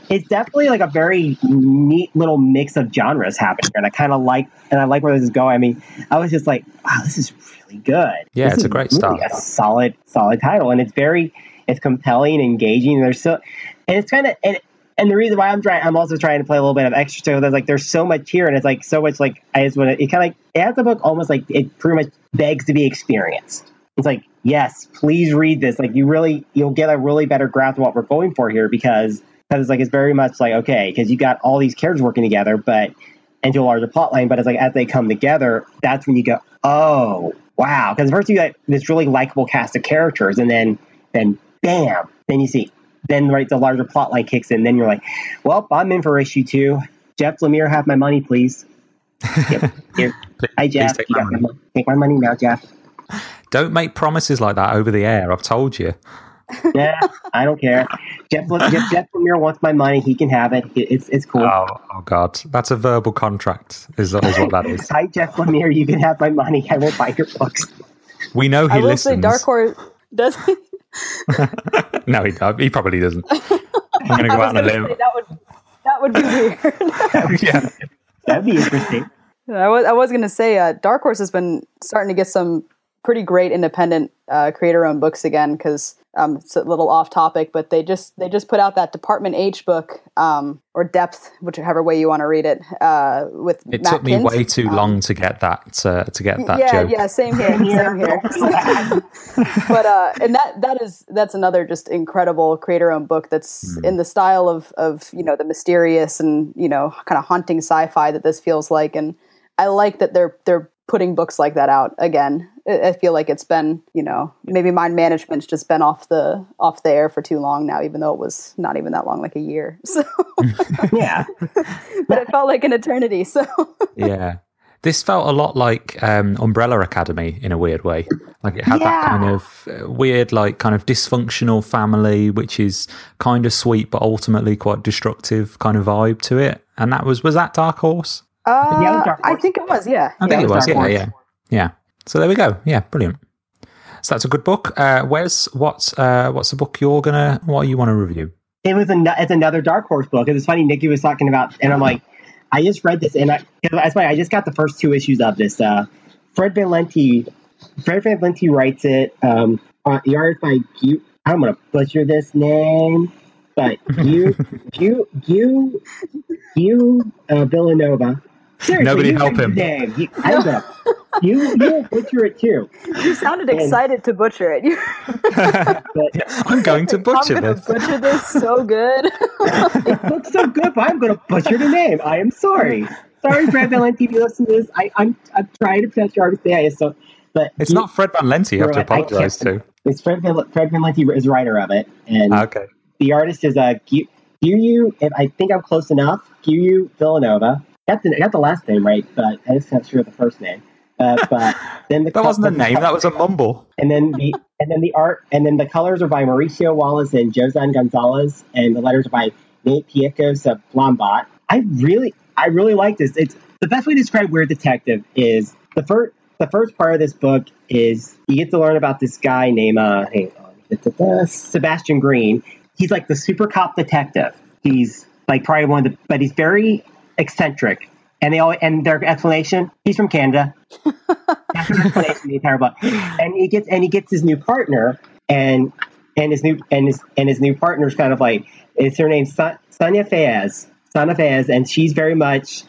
It's definitely like a very neat little mix of genres happening here, and I kind of like, and I like where this is going. I mean, I was just like, wow, this is really good. Yeah, This it's a great really start. A solid, solid title, and it's very, it's compelling, engaging. There's so, and it's kind of, and and the reason why I'm trying, I'm also trying to play a little bit of extra. So there's like, there's so much here, and it's like so much like I just want to. It kind of like it has the book almost like it pretty much begs to be experienced. It's like, yes, please read this. Like you really, you'll get a really better grasp of what we're going for here because because it's like it's very much like okay, because you got all these characters working together, but into a larger plot line. But it's like as they come together, that's when you go, oh wow. Because first you got this really likable cast of characters, and then then bam, then you see, then right the larger plot line kicks in. Then you're like, well, I'm in for issue two. Jeff Lemire, have my money, please. Yep. Here. Hi, Jeff. take You my got my money. take my money now, Jeff. Don't make promises like that over the air. I've told you. yeah, I don't care. Jeff, Jeff, Jeff Lemire wants my money. He can have it. It- It's it's cool. Oh, oh God, that's a verbal contract. Is, is what that is. Hi, Jeff Lemire. You can have my money. I won't buy your books. We know he I will listens. say Dark Horse does. No, he he probably doesn't. I'm going to go out on a limb. that would that would be weird. yeah. That'd be interesting. I was I was gonna say uh, Dark Horse has been starting to get some pretty great independent uh, creator-owned books again because um, it's a little off topic, but they just they just put out that Department H book um, or Depth, whichever way you want to read it, uh, with It Matt took me Kindt. way too long to get that uh, to get that yeah, joke. yeah, same here, same here. but uh, and that that is that's another just incredible creator-owned book that's Hmm. in the style of of you know the mysterious and you know kind of haunting sci-fi that this feels like, and I like that they're they're putting books like that out again. I I feel like it's been you know maybe mind management's just been off the off the air for too long now, even though it was not even that long, like a year. So, Yeah. but it felt like an eternity. So. yeah. This felt a lot like um, Umbrella Academy in a weird way. Like it had that kind of uh, weird, like kind of dysfunctional family, which is kind of sweet but ultimately quite destructive kind of vibe to it. And that was was that Dark Horse? Uh, Yeah, it was Dark I think it was. Yeah. I think it it was was. Dark Yeah, Horse. yeah, yeah. So there we go. Yeah, brilliant. So that's a good book. Uh, Wes, what's uh, what's the book you're gonna what you want to review? it was an, it's another Dark Horse book. It's funny. Nikki was talking about, and I'm like, I just read this, and I that's why I just got the first two issues of this. Uh, Fred Van Lente, Fred Van Lente writes it. Um, uh, the art by Gu. I'm gonna butcher this name, but you, you, you, you, uh, Vilanova. Seriously, Nobody help him. his Name. You, I'm you you butcher it too. You sounded And- excited to butcher it. You- But I'm going to butcher I'm this. butcher this so good. it looks so good, but I'm going to butcher the name. I am sorry. Sorry, Brad Valenti, if you listen to this. I, I'm I'm trying to pronounce your artist name. So, but It's you- not Fred Van Lente you have to apologize to. It's Fred Van, Fred Van Lente is writer of it, and Okay. the artist is uh, Gu Gu. If I think I'm close enough, Gu Vilanova. Got the got the last name right, but I just not sure of the first name. Uh, but then the That co- wasn't the- name, that was a mumble. and then the and then the art and then the colors are by Mauricio Wallace and Josan Gonzalez, and the letters are by Nate Piekos of Blambot. I really I really like this. It's the best way to describe Weird Detective is the first the first part of this book is you get to learn about this guy named uh, hang on, Sebastian Green. He's like the super cop detective. He's like probably one of the but he's very eccentric. And they all and their explanation, he's from Canada. That's their explanation the entire book. And he gets and he gets his new partner and and his new and his and his new partner's kind of like it's her name Son- Sonia Fayez. Sonia Fayez, and she's very much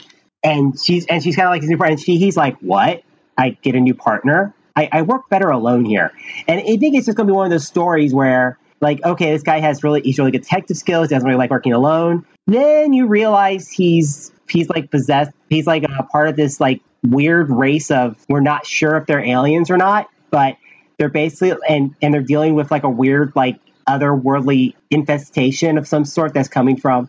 and she's and she's kind of like his new partner. And she he's like, What? I get a new partner? I, I work better alone here. And I think it's just gonna be one of those stories where like, okay, this guy has really he's really good detective skills, he doesn't really like working alone. Then you realize he's he's like possessed he's like a part of this like weird race of we're not sure if they're aliens or not, but they're basically and and they're dealing with like a weird like otherworldly infestation of some sort that's coming from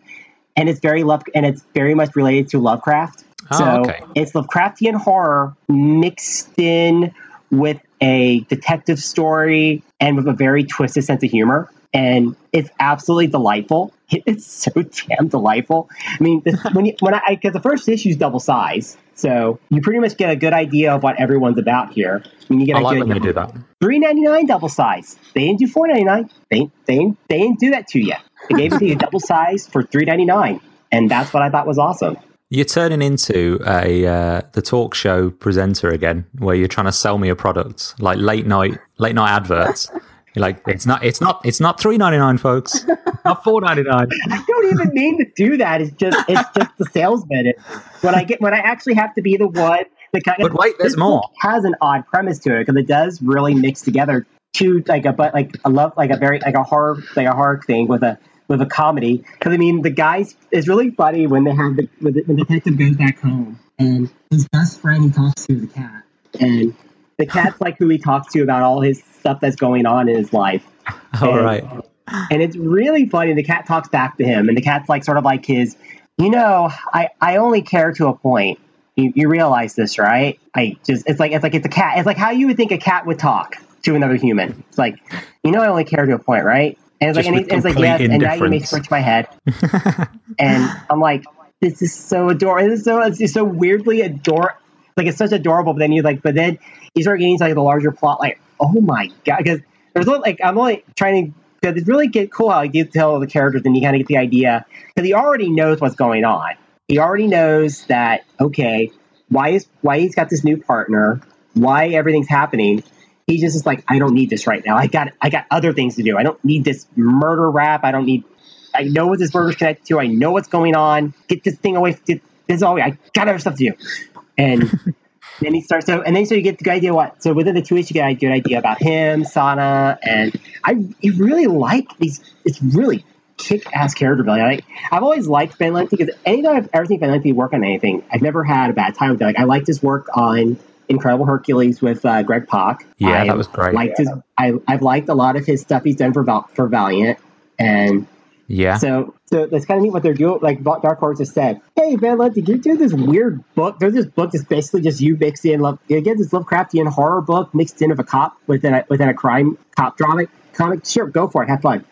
and it's very love and it's very much related to Lovecraft. Oh, so okay. it's Lovecraftian horror mixed in with a detective story and with a very twisted sense of humor. And it's absolutely delightful. It's so damn delightful. I mean, this, when you, when I because the first issue is double size, so you pretty much get a good idea of what everyone's about here. I mean, you get I a like good when they do that. Three ninety nine double size. They didn't do four ninety nine. They they didn't- they didn't do that to you. They gave it to you double size for three ninety nine, and that's what I thought was awesome. You're turning into a uh, the talk show presenter again, where you're trying to sell me a product like late night late night adverts. Like, it's not, it's not, it's not three ninety nine, folks. Not four ninety nine. I don't even mean to do that. It's just it's just the salesman. When I get when I actually have to be the one that kind of. But wait, there's more. Has an odd premise to it because it does really mix together two like a but like a love like a very like a horror like a horror thing with a with a comedy. Because I mean the guys it's really funny when they have the when the, when the detective goes back home and his best friend he talks to is a cat and the cat's like who he talks to about all his stuff that's going on in his life All And- right. and it's really funny. The cat talks back to him, and the cat's like sort of like his, you know, I, I only care to a point. You, you realize this, right? I just it's like it's like it's a cat. It's like how you would think a cat would talk. to another human. It's like, you know, I only care to a point, right? And it's Just like, and, it's like, yes, and now you may scratch my head. and I'm like, this is so adorable. This is so it's so weirdly adorable. Like it's such adorable, but then you like, but then you start getting into like the larger plot. Like, oh my god, because there's only, like I'm only trying to. Because it's really get cool how you get tell the characters, and you kind of get the idea because he already knows what's going on. He already knows that okay, why is why he's got this new partner, why everything's happening. He just is like, I don't need this right now. I got I got other things to do. I don't need this murder rap. I don't need I know what this murder's connected to. I know what's going on. Get this thing away. Get, this is all. I got other stuff to do. And then he starts. So and then so you get the good idea what. So within the two weeks, you get a good idea about him, Sana, and I. You really like these. It's really kick-ass character building. Like I've always liked Van Lente because anytime I've ever seen Van Lente work on anything, I've never had a bad time with it. Like I liked his work on Incredible Hercules with uh, Greg Pak. Yeah, I that was great. Liked his. I, I've liked a lot of his stuff he's done for Val, for Valiant, and Yeah. so, so that's kind of neat what they're doing. Like Dark Horse has said, "Hey, Van Lente, you do this weird book. There's this book that's basically just you mixed in love. You get this Lovecraftian horror book mixed in of a cop within a within a crime cop drama comic. Sure, go for it. Have fun.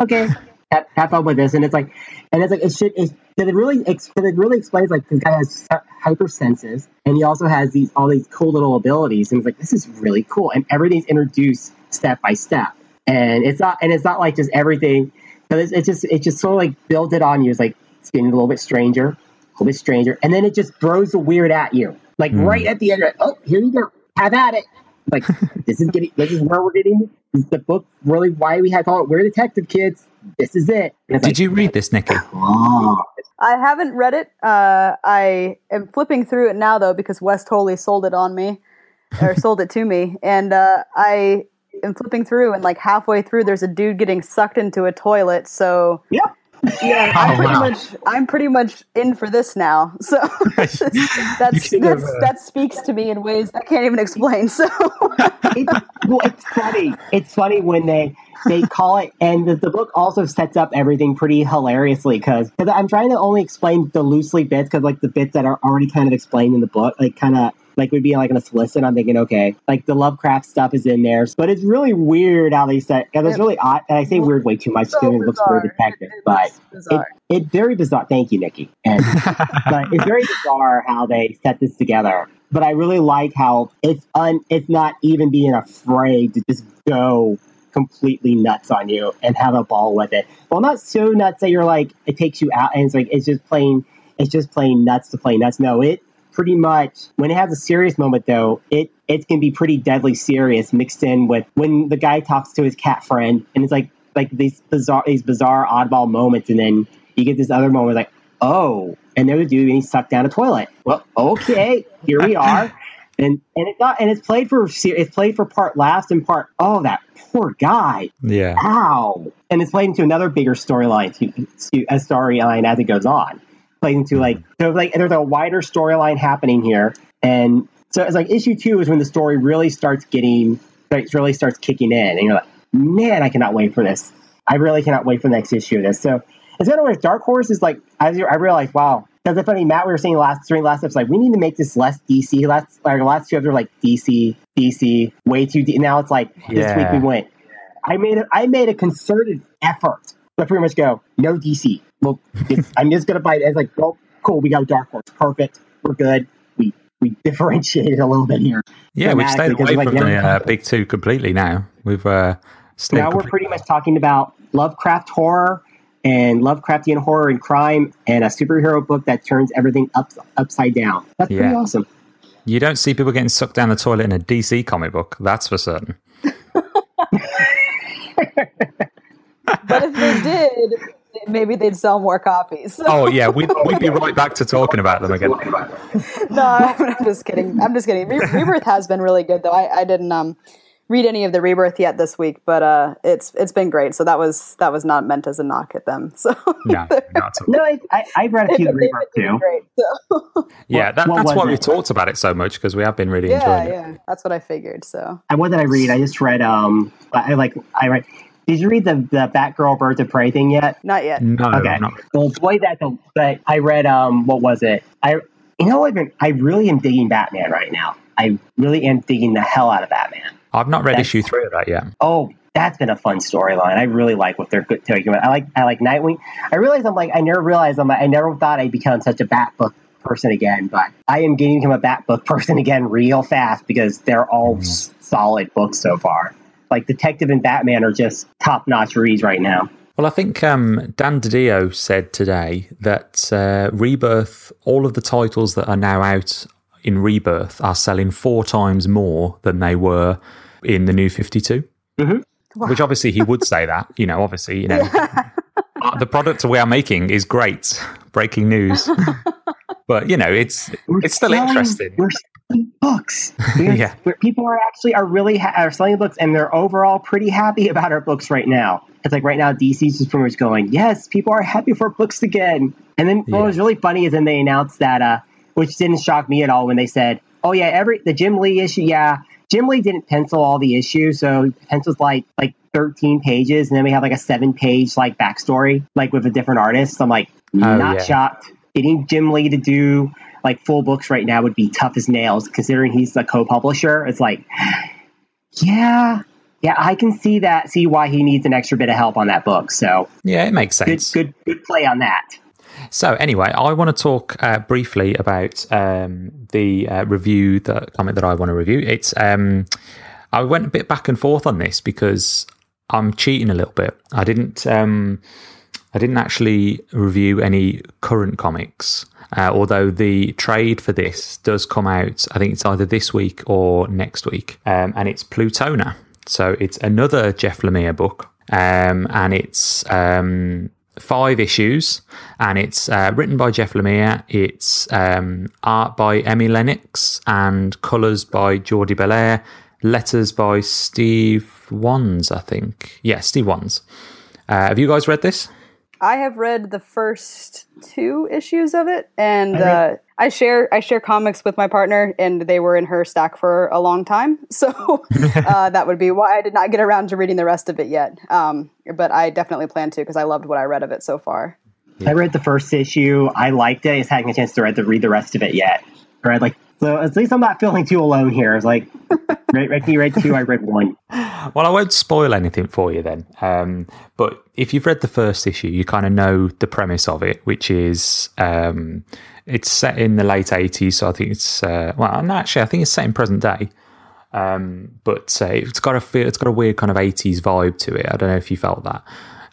Okay, have, have fun with this. And it's like, and it's like it should. It's, that it really, ex- it really explains like this guy has hyper senses, and he also has these all these cool little abilities. And it's like this is really cool, and everything's introduced step by step. And it's not, and it's not like just everything. But it, it's just, it just sort of like built it on you. It's like it's getting a little bit stranger, a little bit stranger, and then it just throws the weird at you, like Mm. right at the end. you're like, Oh, here you go, have at it. Like this is getting, this is where we're getting. This is the book really why we had called it. We're detective kids. This is it. And it's Did you read this, Nikki? oh, I haven't read it. Uh, I am flipping through it now though because Wes totally sold it on me, or sold it to me, and uh, I am flipping through and like halfway through, there's a dude getting sucked into a toilet. So yeah. yeah, I'm Oh, pretty wow. much I'm pretty much in for this now. So that's should have, uh, that speaks to me in ways I can't even explain. So it's, well, it's funny. It's funny when they they call it, and the, the book also sets up everything pretty hilariously because I'm trying to only explain the loosely bits because like the bits that are already kind of explained in the book, like kind of like we'd be like in a solicit. I'm thinking, okay, like the Lovecraft stuff is in there, but it's really weird how they set. And it's really odd, and I say weird way too much so because it looks very bizarre. detective, It- it but. It, it very bizarre. Thank you, Nikki. And but it's very bizarre how they set this together. But I really like how it's un, it's not even being afraid to just go completely nuts on you and have a ball with it. Well, not so nuts that you're like it takes you out and it's like it's just plain it's just plain nuts to play nuts. No, it pretty much when it has a serious moment though, it it can be pretty deadly serious mixed in with when the guy talks to his cat friend and it's like like these bizarre these bizarre oddball moments and then you get this other moment like oh and there's a dude being sucked down a toilet. Well okay here we are. And and it's not and it's played for it's played for part laughs and part oh that poor guy. Yeah. ow. And it's played into another bigger storyline to, to a storyline as it goes on played into like hmm. so like there's a wider storyline happening here. And so it's like issue two is when the story really starts getting like really starts kicking in. And you're like man i cannot wait for this. I really cannot wait for the next issue of this. So it's kind of weird dark horse is like i, I realized wow that's it's funny matt we were saying last during last episode like we need to make this less dc last like last two episodes were like dc dc way too d now it's like this week we went. I made a, I made a concerted effort to pretty much go no DC. Well, it's, I'm just gonna bite. it. It's like, oh, cool. We got Dark Horse. Perfect. We're good. We we differentiated a little bit here. Yeah, we've stayed dramatically, 'cause away it's from like the now- uh, big two completely now. We've uh, stayed now we're pretty much talking about Lovecraft horror and Lovecraftian horror and crime and a superhero book that turns everything up upside down. That's pretty awesome. You don't see people getting sucked down the toilet in a DC comic book. That's for certain. but if they did, maybe they'd sell more copies. Oh yeah, we'd, we'd be right back to talking about them again. no, I'm just kidding. I'm just kidding. Re- Rebirth has been really good though. I, I didn't um read any of the Rebirth yet this week, but uh, it's it's been great. So that was that was not meant as a knock at them. So No, not at all. No, I, I, I've read a few They've Rebirth too. Great. So Yeah, that, that's was why it? we've talked about it so much because we have been really yeah, enjoying it. yeah, that's what I figured. So And what did I read? I just read. Um, I like. I read. Did you read the the Batgirl Birds of Prey thing yet? not yet. No, Okay. not, Well, boy, that the. But I read. Um, what was it? I. You know, I've been. I really am digging Batman right now. I really am digging the hell out of Batman. I've not read That's- issue three of that yet. Oh, that's been a fun storyline. I really like what they're good talking about. I like I like Nightwing. I realize I'm like I never realized I'm like, I never thought I'd become such a Bat book person again, but I am getting become a Bat book person again real fast because they're all s- solid books so far. Like Detective and Batman are just top notch reads right now. Well, I think um, Dan Didio said today that uh, Rebirth, all of the titles that are now out in Rebirth are selling four times more than they were in the new 52. Which obviously he would say that, you know, obviously, you know, uh, the product we are making is great. Breaking news. but, you know, it's it's still selling- interesting. We're selling books. Yeah. we're- people are actually are really ha- are selling books, and they're overall pretty happy about our books right now. It's like right now, DC's just pretty much going, yes, people are happy for books again. And then what was really funny is then they announced that, uh, which didn't shock me at all, when they said, oh yeah, every the Jim Lee issue, yeah, Jim Lee didn't pencil all the issues, so pencils like like 13 pages, and then we have like a seven page like backstory, like with a different artist. I'm like, not yeah. shocked. Getting Jim Lee to do like full books right now would be tough as nails, considering he's the co-publisher. It's like, yeah, yeah, I can see that, see why he needs an extra bit of help on that book. So Yeah, it makes sense. good, good play on that. So anyway, I want to talk uh, briefly about um, the uh, review, the comment that I want to review. It's um, I went a bit back and forth on this because I'm cheating a little bit. I didn't um, I didn't actually review any current comics, uh, although the trade for this does come out. I think it's either this week or next week, um, and it's Plutona. So it's another Jeff Lemire book, um, and it's um, five issues, and it's uh, written by Jeff Lemire. It's um, art by Emi Lenox and colours by Jordie Bellaire. Letters by Steve Wands, I think. Yeah, Steve Wands. Uh, have you guys read this? I have read the first two issues of it, and I read- uh, I share I share comics with my partner, and they were in her stack for a long time. So uh, that would be why I did not get around to reading the rest of it yet. Um, but I definitely plan to because I loved what I read of it so far. I read the first issue. I liked it. I just hadn't a chance to read the read the rest of it yet. I read like so. At least I'm not feeling too alone here. It's like read, read, you read two. I read one. Well, I won't spoil anything for you then. Um, but if you've read the first issue, you kind of know the premise of it, which is um, it's set in the late 80s. So I think it's, uh, well, no, actually, I think it's set in present day. Um, but uh, it's got a feel, it's got a weird kind of 80s vibe to it. I don't know if you felt that.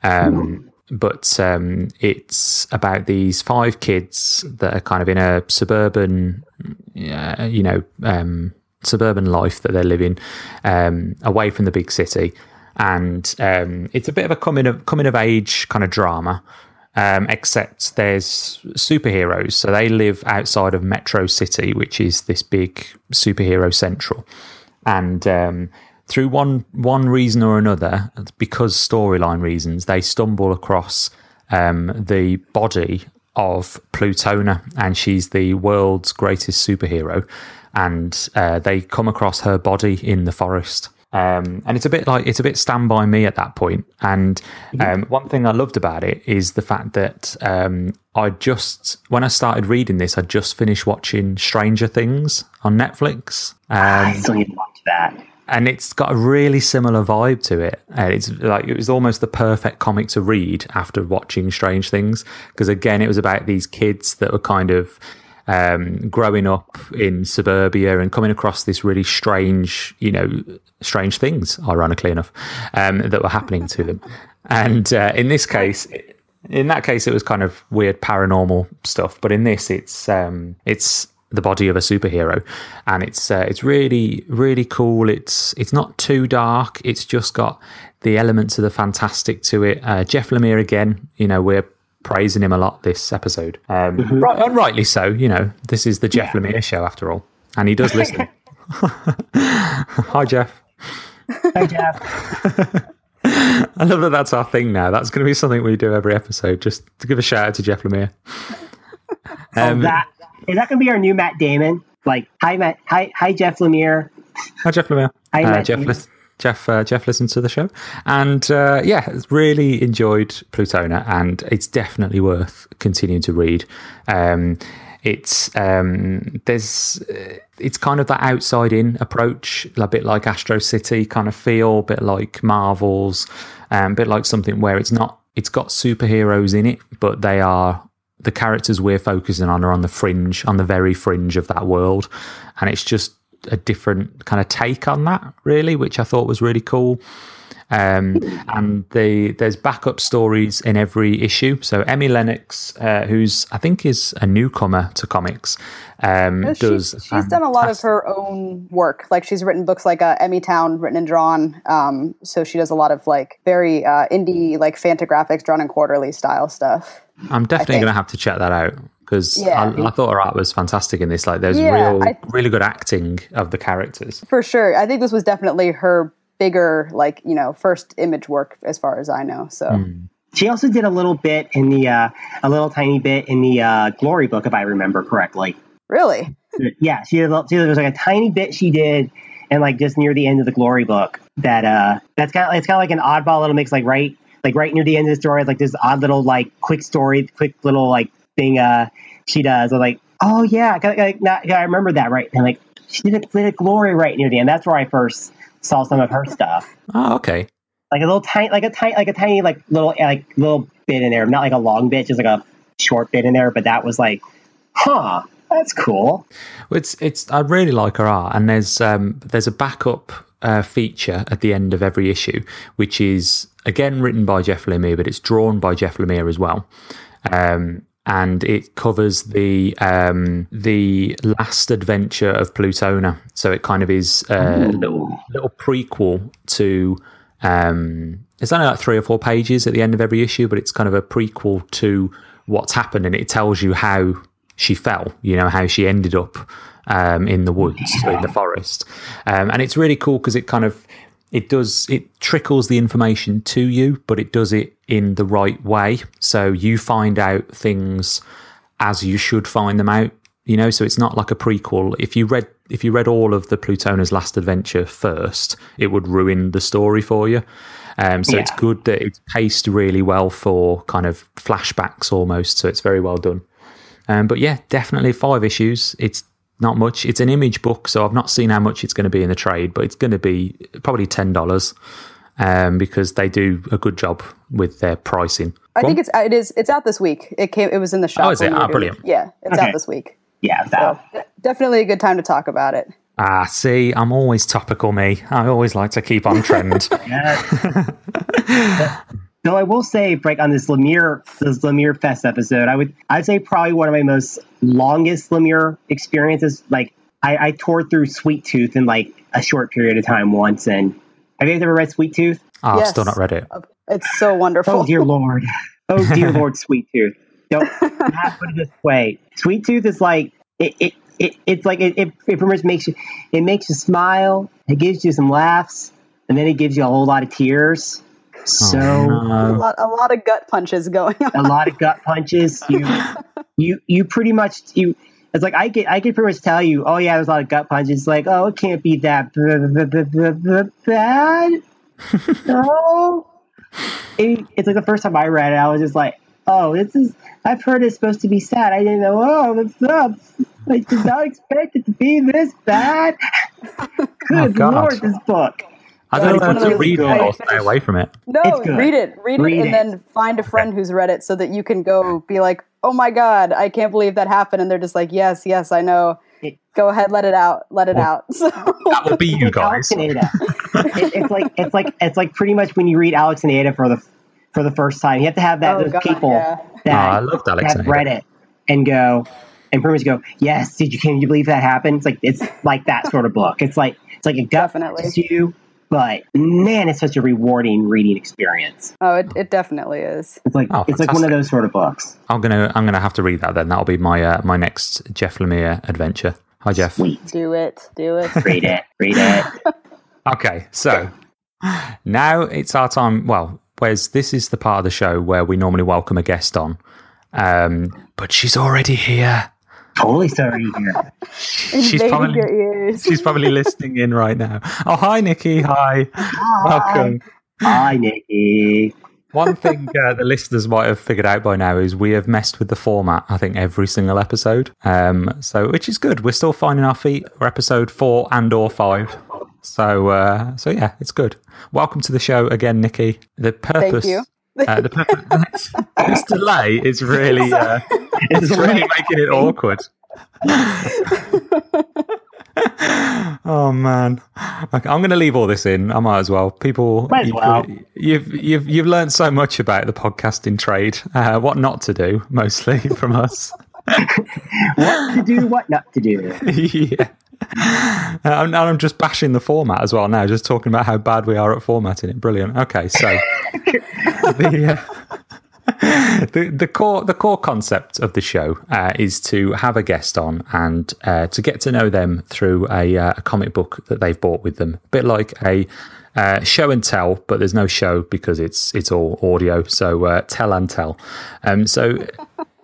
Um, but um, it's about these five kids that are kind of in a suburban, uh, you know, um, suburban life that they're living um, away from the big city, and um, it's a bit of a coming of coming of age kind of drama. Um, except there's superheroes, so they live outside of Metro City, which is this big superhero central. And um, through one one reason or another, because storyline reasons, they stumble across um, the body of Plutona, and she's the world's greatest superhero. And uh, they come across her body in the forest. Um, and it's a bit like it's a bit stand by me at that point. And um, one thing I loved about it is the fact that um, I just when I started reading this, I just finished watching Stranger Things on Netflix. I Um, still need to watch that. And it's got a really similar vibe to it. And it's like it was almost the perfect comic to read after watching Strange Things because again, it was about these kids that were kind of um, growing up in suburbia and coming across this really strange, you know, strange things, ironically enough, um, that were happening to them. And uh, in this case, in that case, it was kind of weird paranormal stuff. But in this, it's um, it's the body of a superhero, and it's uh, it's really really cool. It's it's not too dark. It's just got the elements of the fantastic to it. Uh, Jeff Lemire again. You know we're praising him a lot this episode, um, right, and rightly so. You know this is the Jeff Lemire show after all, and he does listen. Hi Jeff. Hi, Jeff. I love that that's our thing now. That's going to be something we do every episode, just to give a shout out to Jeff Lemire. Um, oh, that is that going to be our new Matt Damon? Like, hi Matt, hi hi Jeff Lemire. Hi, Jeff Lemire. Hi, Uh, Matt. Jeff, lis- Jeff, uh, Jeff listens to the show, and uh, yeah, really enjoyed Plutona, and it's definitely worth continuing to read. Um, It's um, there's uh, it's kind of that outside in approach, a bit like Astro City kind of feel, a bit like Marvels, um, a bit like something where it's not it's got superheroes in it, but they are the characters we're focusing on are on the fringe, on the very fringe of that world, and it's just a different kind of take on that, really, which I thought was really cool. Um, and the there's backup stories in every issue. So Emi Lenox, uh, who's I think is a newcomer to comics, um, No, she- does. she's done a lot of her own work. Like she's written books like uh, EmiTown, written and drawn. Um, so she does a lot of like very uh, indie, like Fantagraphics, drawn and quarterly style stuff. I'm definitely going to have to check that out because Yeah. I, I thought her art was fantastic in this. Like, there's Yeah, real, I- really good acting of the characters. For sure, I think this was definitely her bigger, like you know, first image work as far as I know. So Hmm. She also did a little bit in the uh, a little tiny bit in the uh, Glory book, if I remember correctly. really, Yeah, she did. a little- There was like a tiny bit she did, and like just near the end of the Glory book. That uh, that's kind of it's kind of like an oddball little mix. Like right, like right near the end of the story, like this odd little like quick story, quick little like thing. Uh, she does. I'm like, oh yeah, I, I, I, I remember that right. And like she did a, did a Glory right near the end. That's where I first saw some of her stuff. Oh, okay. like a little tiny, like a tiny, like a tiny, like little, like little bit in there. Not like a long bit, just like a short bit in there. But that was like, huh, that's cool. Well, It's it's I really like her art, and there's um there's a backup uh, feature at the end of every issue, which is again written by Jeff Lemire, but it's drawn by Jeff Lemire as well. Um, and it covers the um, the last adventure of Plutona. So it kind of is a little little prequel to. Um, it's only like three or four pages at the end of every issue, but it's kind of a prequel to what's happened, and it tells you how she fell. You know how she ended up um, in the woods, in the forest, um, and it's really cool because it kind of it does it trickles the information to you, but it does it in the right way. So you find out things as you should find them out. You know, so it's not like a prequel. If you read if you read all of the Plutona's last adventure first, it would ruin the story for you. Um, so it's good that it's paced really well for kind of flashbacks almost. So it's very well done. Um, but yeah, definitely five issues. It's not much. It's an image book, so I've not seen how much it's going to be in the trade, but it's going to be probably ten dollars um, because they do a good job with their pricing. I think it's it is it's out this week. It came. It was in the shop. Oh, is it? we were Ah, doing brilliant. Yeah, it's Okay. out this week. Yeah, So definitely a good time to talk about it. ah, see, I'm always topical. Me, I always like to keep on trend. Yeah. Though I will say, like on this Lemire, this Lemire Fest episode, I would, I'd say probably one of my most longest Lemire experiences. Like, I, I tore through Sweet Tooth in like a short period of time once. And have you guys ever read Sweet Tooth? Oh, I've Yes. still not read it. It's so wonderful. Oh dear lord. Oh dear lord, Sweet Tooth. Don't not put it this way. Sweet Tooth is like it. it it, it's like it, it, it pretty much makes you it makes you smile it gives you some laughs and then it gives you a whole lot of tears Oh, so a lot, a lot of gut punches going on. a lot of gut punches. You you you pretty much you it's like I get I can pretty much tell you oh yeah there's a lot of gut punches. It's like oh it can't be that b- b- b- b- b- bad. No. It, it's like the first time I read it I was just like oh this is I've heard it's supposed to be sad. I didn't know oh that's not I did not expect it to be this bad. Good Oh, God. lord this book I don't It's know one how of to read it good- or stay away from it. No, read it, read, Read it, and it. then find a friend who's read it so that you can go be like, "Oh my god, I can't believe that happened," and they're just like, "Yes, yes, I know." It- Go ahead, let it out, let it Well- out. So, That will be you like guys. Alex and Ada. it, it's like it's like it's like pretty much when you read Alex and Ada for the for the first time. You have to have that Oh, those God, people yeah. that Oh, I loved Alex have and Ada. read it and go and pretty much go, yes. Did you can you believe that happened? It's like it's like that sort of book. It's like it's like a gut Definitely. punches you, but man, it's such a rewarding reading experience. oh, it, it definitely is. It's like Oh, it's like one of those sort of books. I'm gonna I'm gonna have to read that then. That'll be my uh, my next Jeff Lemire adventure. Hi Jeff. Sweet. Do it, do it. Read it. Read it. Okay, so now it's our time. Well, whereas this is the part of the show where we normally welcome a guest on, um, but she's already here. Totally sorry here. She's probably your ears. she's probably listening in right now. Oh, hi Nikki. Hi. Welcome. Hi, Nikki. One thing uh, the listeners might have figured out by now is we have messed with the format. I think every single episode, um, so which is good. We're still finding our feet. We're episode four and or five. So, uh, so yeah, it's good. Welcome to the show again, Nikki. The purpose. You. Uh, the purpose. this delay is really, uh, it's really making it awkward. oh man, okay, I'm going to leave all this in. I might as well. People, Might as you've, well. you've you've you've learned so much about the podcasting trade. Uh, what not to do, mostly from us. what to do, what not to do. yeah. And I'm just bashing the format as well now, just talking about how bad we are at formatting it. Brilliant. Okay, so the, uh, the the core the core concept of the show uh, is to have a guest on and uh, to get to know them through a, uh, a comic book that they've bought with them, a bit like a. Uh, show and tell, but there's no show because it's it's all audio. So uh, tell and tell. Um, so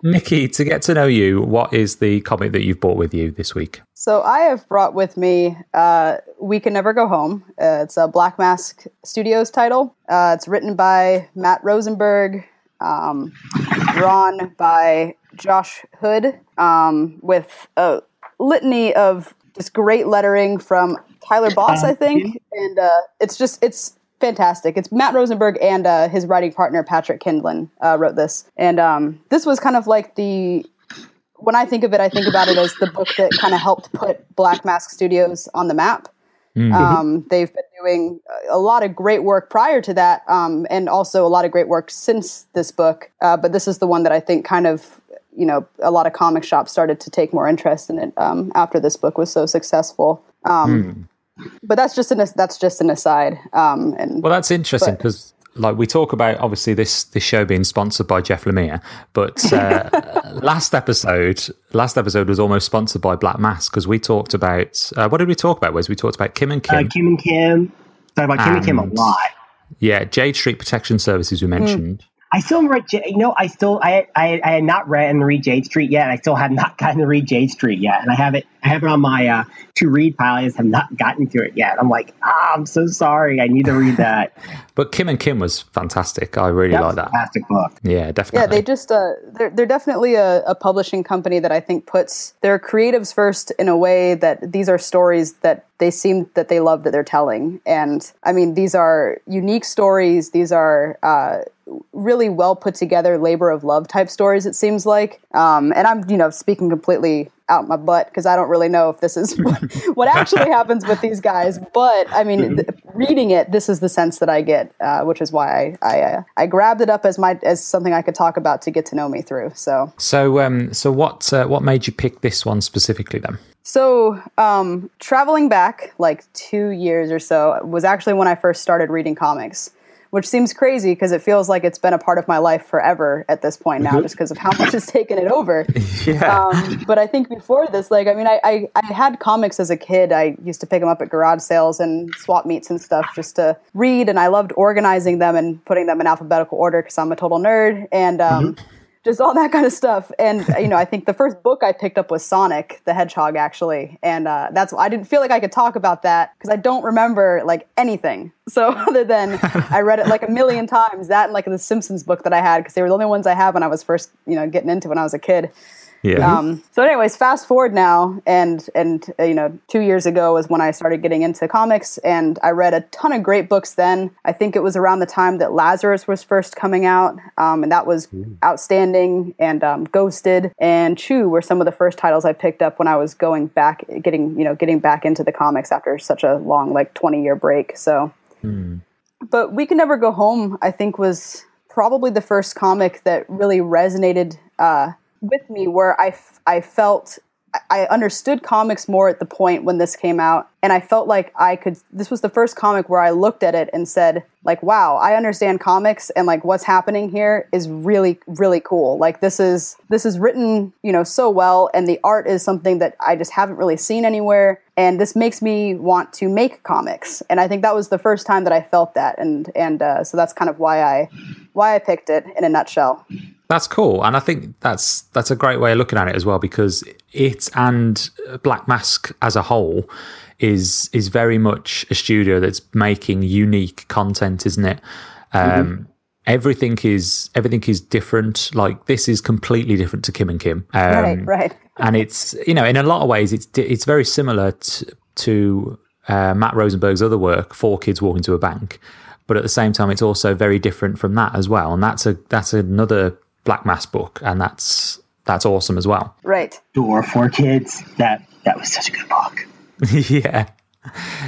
Nikki, to get to know you, what is the comic that you've brought with you this week? So I have brought with me uh, "We Can Never Go Home." Uh, it's a Black Mask Studios title. Uh, it's written by Matt Rosenberg, um, drawn by Josh Hood, um, with a litany of just great lettering from Tyler Boss, I think, and uh, it's just it's fantastic. It's Matt Rosenberg and uh, his writing partner Patrick Kindlon uh, wrote this, and um, this was kind of like the when I think of it, I think about it as the book that kind of helped put Black Mask Studios on the map. Um, they've been doing a lot of great work prior to that, um, and also a lot of great work since this book. Uh, but this is the one that I think kind of, you know, a lot of comic shops started to take more interest in it um, after this book was so successful. Um, But that's just an that's just an aside. Um, and Well, that's interesting because, like, we talk about obviously this this show being sponsored by Jeff Lemire, but uh, last episode, last episode was almost sponsored by Black Mask because we talked about uh, what did we talk about? Was we talked about Kim and Kim? Uh, Kim and Kim. Talk about Kim and Kim a lot. yeah, Jade Street Protection Services we mentioned. I still read. J- You know, I still I, I I had not read and read Jade Street yet, and I still have not gotten to read Jade Street yet, and I have it I have it on my uh, to read pile. I just have not gotten to it yet. I'm like, ah, I'm so sorry. I need to read that. But Kim and Kim was fantastic. I really like that. fantastic book. Yeah, definitely. Yeah, they just uh, they're they're definitely a, a publishing company that I think puts their creatives first in a way that these are stories that they seem that they love that they're telling, and I mean these are unique stories. These are uh, really well put together labor of love type stories. It seems like, um, and I'm you know speaking completely out my butt because I don't really know if this is what, what actually happens with these guys. But I mean, th- reading it, this is the sense that I get, uh, which is why I I, uh, I grabbed it up as my as something I could talk about to get to know me through. So so, um, so what uh, what made you pick this one specifically then? so um, traveling back like two years or so was actually when I first started reading comics. Which seems crazy because it feels like it's been a part of my life forever at this point now, just because of how much has taken it over. Yeah. um, but I think before this, like, I mean, I, I, I had comics as a kid. I used to pick them up at garage sales and swap meets and stuff just to read, and I loved organizing them and putting them in alphabetical order because I'm a total nerd and um, just all that kind of stuff. And you know, I think the first book I picked up was Sonic the Hedgehog, actually, and uh, that's I didn't feel like I could talk about that because I don't remember like anything. So other than I read it like a million times, that and like the Simpsons book that I had because they were the only ones I had when I was first you know getting into when I was a kid. Yeah. Um, so, anyways, fast forward now, and and uh, you know, two years ago was when I started getting into comics, and I read a ton of great books. Then I think it was around the time that Lazarus was first coming out, um, and that was outstanding. And um, Ghosted and Chew were some of the first titles I picked up when I was going back, getting you know, getting back into the comics after such a long, like twenty year break. So but we can never go home i think was probably the first comic that really resonated uh, with me where I, f- I felt I understood comics more at the point when this came out, and I felt like I could. This was the first comic where I looked at it and said, like, "Wow, I understand comics, and like what's happening here is really, really cool. Like this is this is written, you know, so well, and the art is something that I just haven't really seen anywhere, and this makes me want to make comics. And I think that was the first time that I felt that, and and uh, so that's kind of why I why I picked it in a nutshell. That's cool, and I think that's that's a great way of looking at it as well because it and Black Mask as a whole is is very much a studio that's making unique content, isn't it? Um, everything is everything is different. Like this is completely different to Kim and Kim. Um, right, right. and it's you know in a lot of ways it's it's very similar to, to uh, Matt Rosenberg's other work, Four Kids Walking to a Bank, but at the same time it's also very different from that as well. And that's a that's another Black Mask book, and that's that's awesome as well. Right. Door for kids. That that was such a good book. yeah.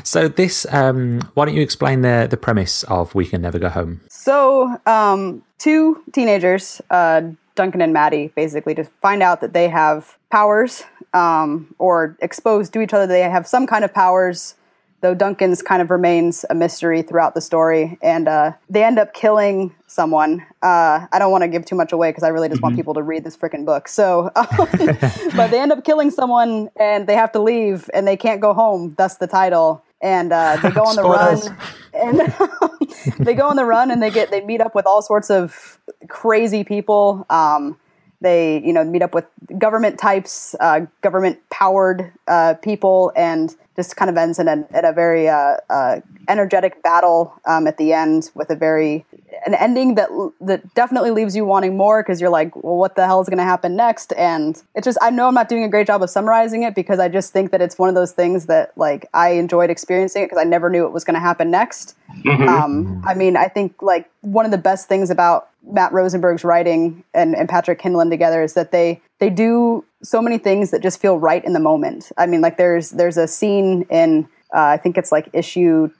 So this, um, why don't you explain the the premise of We Can Never Go Home? So, um, two teenagers, uh, Duncan and Maddie, basically to find out that they have powers, um, or exposed to each other. They have some kind of powers, though Duncan's kind of remains a mystery throughout the story. And uh, they end up killing someone. Uh, I don't want to give too much away because I really just want people to read this freaking book. So, um, but they end up killing someone, and they have to leave, and they can't go home. Thus the title. And uh, they go on the Spoilers. run, and they go on the run, and they get they meet up with all sorts of crazy people. Um, they you know meet up with government types, uh, government powered uh, people, and just kind of ends in a, in a very uh, uh, energetic battle um, at the end with a very an ending that that definitely leaves you wanting more because you're like, well, what the hell is going to happen next? And it's just I know I'm not doing a great job of summarizing it because I just think that it's one of those things that like I enjoyed experiencing it because I never knew it was going to happen next. Um, I mean, I think like one of the best things about Matt Rosenberg's writing and, and Patrick Kindlon together is that they they do so many things that just feel right in the moment. I mean, like there's there's a scene in uh, I think it's like issue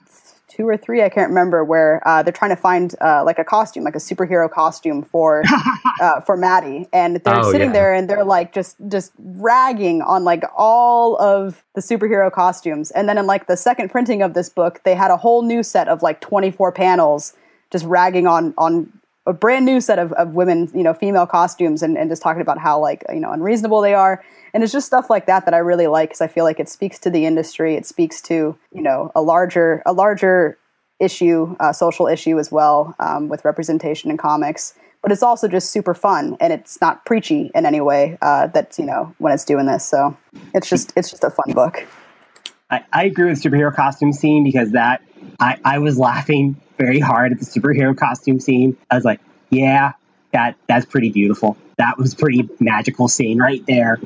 two or three, I can't remember, where uh, they're trying to find uh, like a costume, like a superhero costume for uh, for Maddie, and they're Oh, sitting yeah. there and they're like just just ragging on like all of the superhero costumes, and then in like the second printing of this book, they had a whole new set of like 24 panels just ragging on on a brand new set of, of women, you know, female costumes and, and just talking about how like, you know, unreasonable they are. And it's just stuff like that that I really like because I feel like it speaks to the industry. It speaks to, you know, a larger, a larger issue, uh, social issue as well um, with representation in comics. But it's also just super fun and it's not preachy in any way uh, that's, you know, when it's doing this. So it's just, it's just a fun book. I, I agree with superhero costume scene because that I, I was laughing very hard at the superhero costume scene. I was like, yeah, that that's pretty beautiful. That was pretty magical scene right there.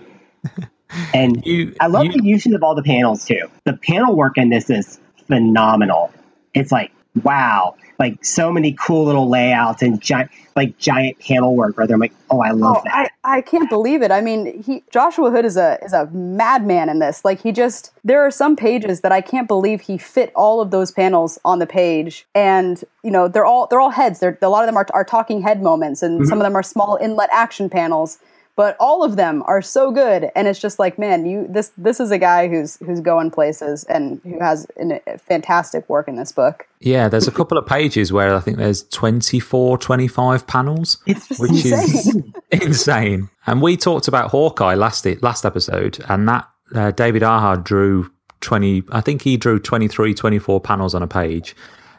And You, I love you- the use of all the panels too. The panel work in this is phenomenal. It's like wow, like so many cool little layouts and giant like giant panel work. Where they're like, oh, I love Oh, that. I, I can't believe it. I mean, he Joshua Hood is a is a madman in this. Like he just there are some pages that I can't believe he fit all of those panels on the page, and you know they're all they're all heads. They're a lot of them are, are talking head moments, and mm-hmm. some of them are small inlet action panels. But all of them are so good, and it's just like, man, you this this is a guy who's who's going places and who has an, fantastic work in this book. yeah, there's a couple of pages where I think there's 24, 25 panels. It's just which is insane. insane. And we talked about Hawkeye last last episode, and that uh, David Aja drew 20, I think he drew 23, 24 panels on a page.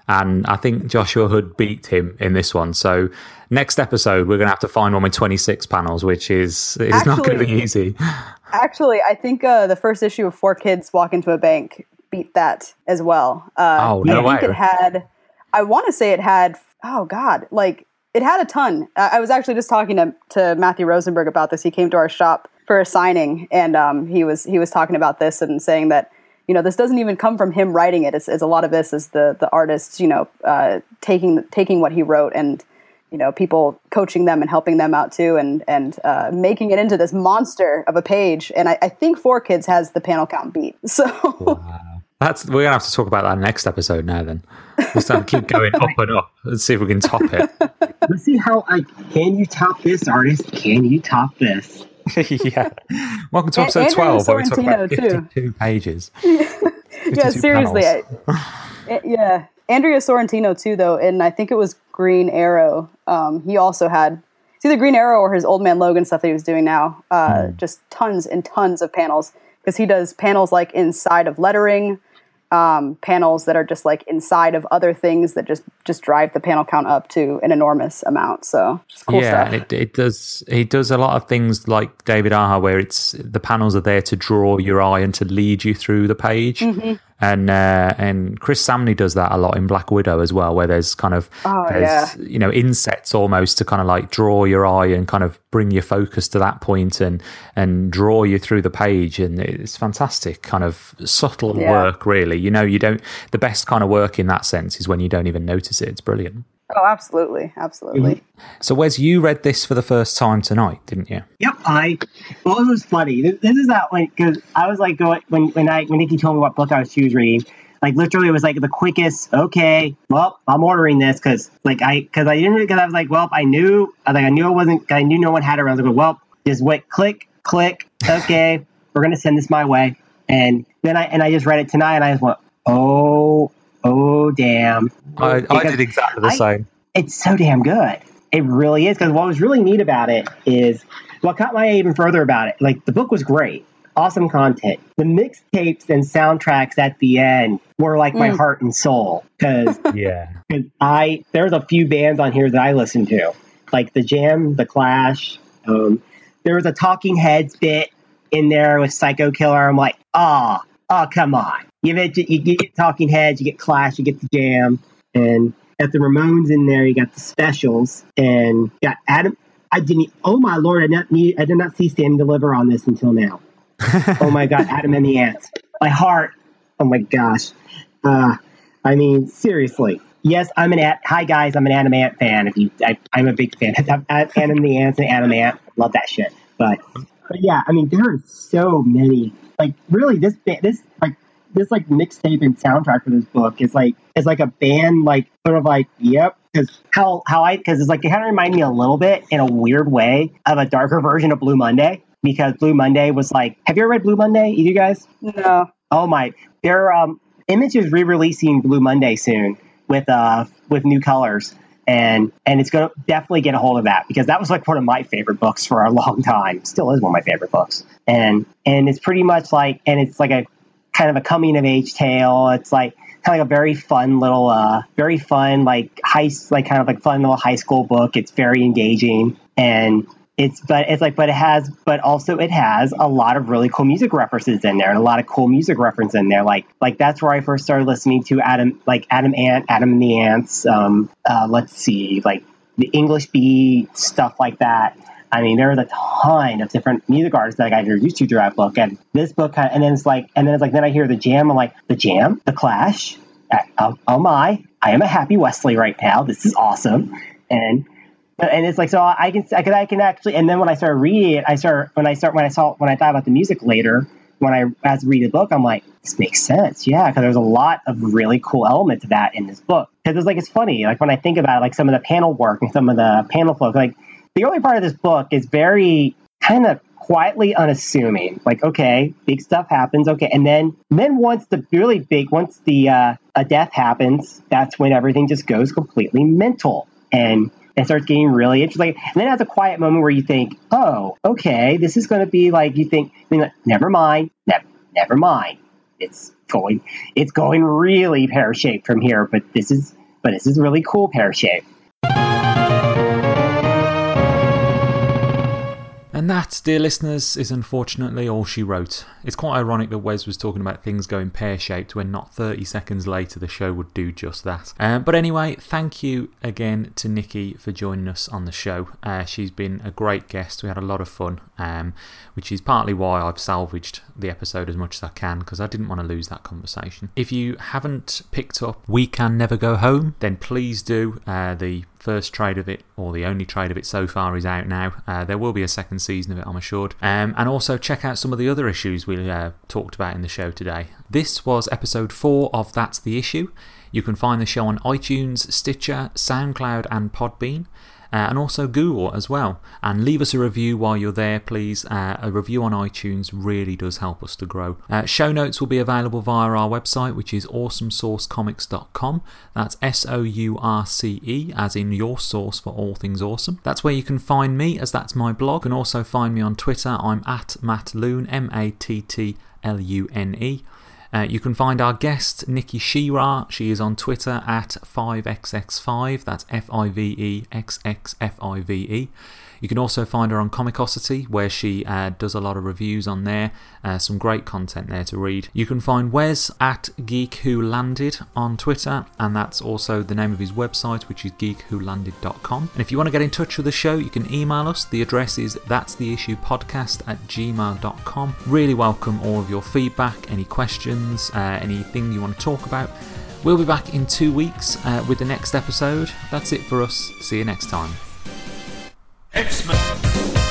And I think Joshua Hood beat him in this one. So next episode, we're going to have to find one with 26 panels, which is, is not going to be easy. Actually, I think uh, the first issue of Four Kids Walk into a Bank beat that as well. Uh, Oh, no I think it had. I want to say it had. Oh God, like it had a ton. Uh, I was actually just talking to to Matthew Rosenberg about this. He came to our shop for a signing, and um, he was he was talking about this and saying that you know this doesn't even come from him writing it. It's, it's a lot of this is the the artists you know uh, taking taking what he wrote and you know people coaching them and helping them out too and and uh, making it into this monster of a page and I, I think four kids has the panel count beat so That's We're going to have to talk about that next episode now, then. Just have to keep going up and up and see if we can top it. Let's see how I can you top this artist? Can you top this? yeah. Welcome to episode Andrew 12, where we talk about Sorrentino, too. 52 pages. yeah seriously. I, eh, yeah andrea sorrentino too though and i think it was green arrow um, he also had it's either green arrow or his old man logan stuff that he was doing now uh, just tons and tons of panels because he does panels like inside of lettering um, panels that are just like inside of other things that just just drive the panel count up to an enormous amount so cool yeah, stuff and it, it does. He does a lot of things like David Aja, where it's the panels are there to draw your eye and to lead you through the page. Mm-hmm. And uh, and Chris Samnee does that a lot in Black Widow as well, where there's kind of Oh, there's you know insets almost to kind of like draw your eye and kind of bring your focus to that point and and draw you through the page, and it's fantastic, kind of subtle Yeah. work, really. You know, you don't the best kind of work in that sense is when you don't even notice it. It's brilliant. Oh, absolutely, absolutely. Mm-hmm. So, Wes, you read this for the first time tonight, didn't you? Yep, I. Well, it was funny. This, this is that when because I was like going when when I when Nikki told me what book I was she was reading. Like literally, it was like the quickest. Okay, well, I'm ordering this because like I because I didn't because I was like, well, I knew I like I knew it wasn't. I knew no one had it. I was like, well, just wait, click, click. Okay, we're gonna send this my way. And then I and I just read it tonight, and I just went, oh, oh, damn. I, I did exactly the I- same. it's so damn good. It really is. Because what was really neat about it is what caught my eye even further about it. Like the book was great, awesome content. The mixtapes and soundtracks at the end were like my Mm. heart and soul. Because Yeah. cause I there's a few bands on here that I listen to, like the Jam, the Clash. Um, there was a Talking Heads bit in there with Psycho Killer. I'm like, ah, oh, come on. You get you get Talking Heads, you get Clash, you get the Jam, and at the Ramones in there, you got the Specials, and got Adam. I didn't. Oh my lord! I did not need. I did not see Stand and Deliver on this until now. oh my god, Adam and the Ants. My heart. Oh my gosh. Uh, I mean, seriously. Yes, I'm an at. Hi guys, I'm an Adam Ant fan. If you, I, I'm a big fan of Adam and the Ants and Adam Ant. Love that shit. But, but yeah, I mean, there are so many. Like, really, this this like this like mixtape and soundtrack for this book is like is like a band like sort of like yep because how how I because it's like it kind of reminded me a little bit in a weird way of a darker version of Blue Monday because Blue Monday was like have you ever read Blue Monday? Either you guys? No, Oh my! Their um, Image is re-releasing Blue Monday soon with uh with new colors, and and it's gonna definitely get a hold of that because that was like one of my favorite books for a long time. Still is one of my favorite books, and and it's pretty much like and it's like a kind of a coming of age tale. It's like kind of like a very fun little uh very fun like high like kind of like fun little high school book. It's very engaging and it's but it's like but it has but also it has a lot of really cool music references in there and a lot of cool music reference in there like like that's where i first started listening to adam like adam ant adam and the ants um uh let's see like the english bee stuff like that I mean, there there's a ton of different music artists that I got introduced to through that book, and this book, and then it's like, and then it's like, then I hear the Jam. I'm like, the Jam, the Clash. Uh, oh, oh my! I am a happy Wesley right now. This is awesome, and and it's like so I can I can I can actually and then when I started reading it I start when I start when I saw when I thought about the music later when I as I read the book I'm like this makes sense yeah because there's a lot of really cool elements of that in this book because it's like it's funny like when I think about it, like some of the panel work and some of the panel flow like the early part of this book is very kind of quietly unassuming like okay big stuff happens okay and then then once the really big once the uh, a death happens that's when everything just goes completely mental and and starts getting really interesting. And then has a quiet moment where you think, "Oh, okay, this is going to be like." You think, I mean, like, "Never mind, never, never mind. It's going, it's going really pear shaped from here." But this is, but this is really cool pear shaped. And that, dear listeners, is unfortunately all she wrote. It's quite ironic that Wes was talking about things going pear shaped when not 30 seconds later the show would do just that. Um, but anyway, thank you again to Nikki for joining us on the show. Uh, she's been a great guest. We had a lot of fun, um, which is partly why I've salvaged the episode as much as I can because I didn't want to lose that conversation. If you haven't picked up We Can Never Go Home, then please do. Uh, the first trade of it, or the only trade of it so far, is out now. Uh, there will be a second season of it, I'm assured. Um, and also check out some of the other issues we uh, talked about in the show today. This was episode 4 of That's the Issue. You can find the show on iTunes, Stitcher, SoundCloud, and Podbean. Uh, and also Google as well. And leave us a review while you're there, please. Uh, a review on iTunes really does help us to grow. Uh, show notes will be available via our website, which is awesomesourcecomics.com. That's S O U R C E, as in your source for all things awesome. That's where you can find me, as that's my blog, and also find me on Twitter. I'm at Matt Lune, M A T T L U N E. Uh, you can find our guest, Nikki Sherman. She is on Twitter at 5xx5. That's F I V E X X F I V E. You can also find her on Comicosity, where she uh, does a lot of reviews on there. Uh, some great content there to read. You can find Wes at Geek Who Landed on Twitter, and that's also the name of his website, which is geekwholanded.com. And if you want to get in touch with the show, you can email us. The address is that's the issue podcast at gmail.com. Really welcome all of your feedback, any questions, uh, anything you want to talk about. We'll be back in two weeks uh, with the next episode. That's it for us. See you next time. X-Men.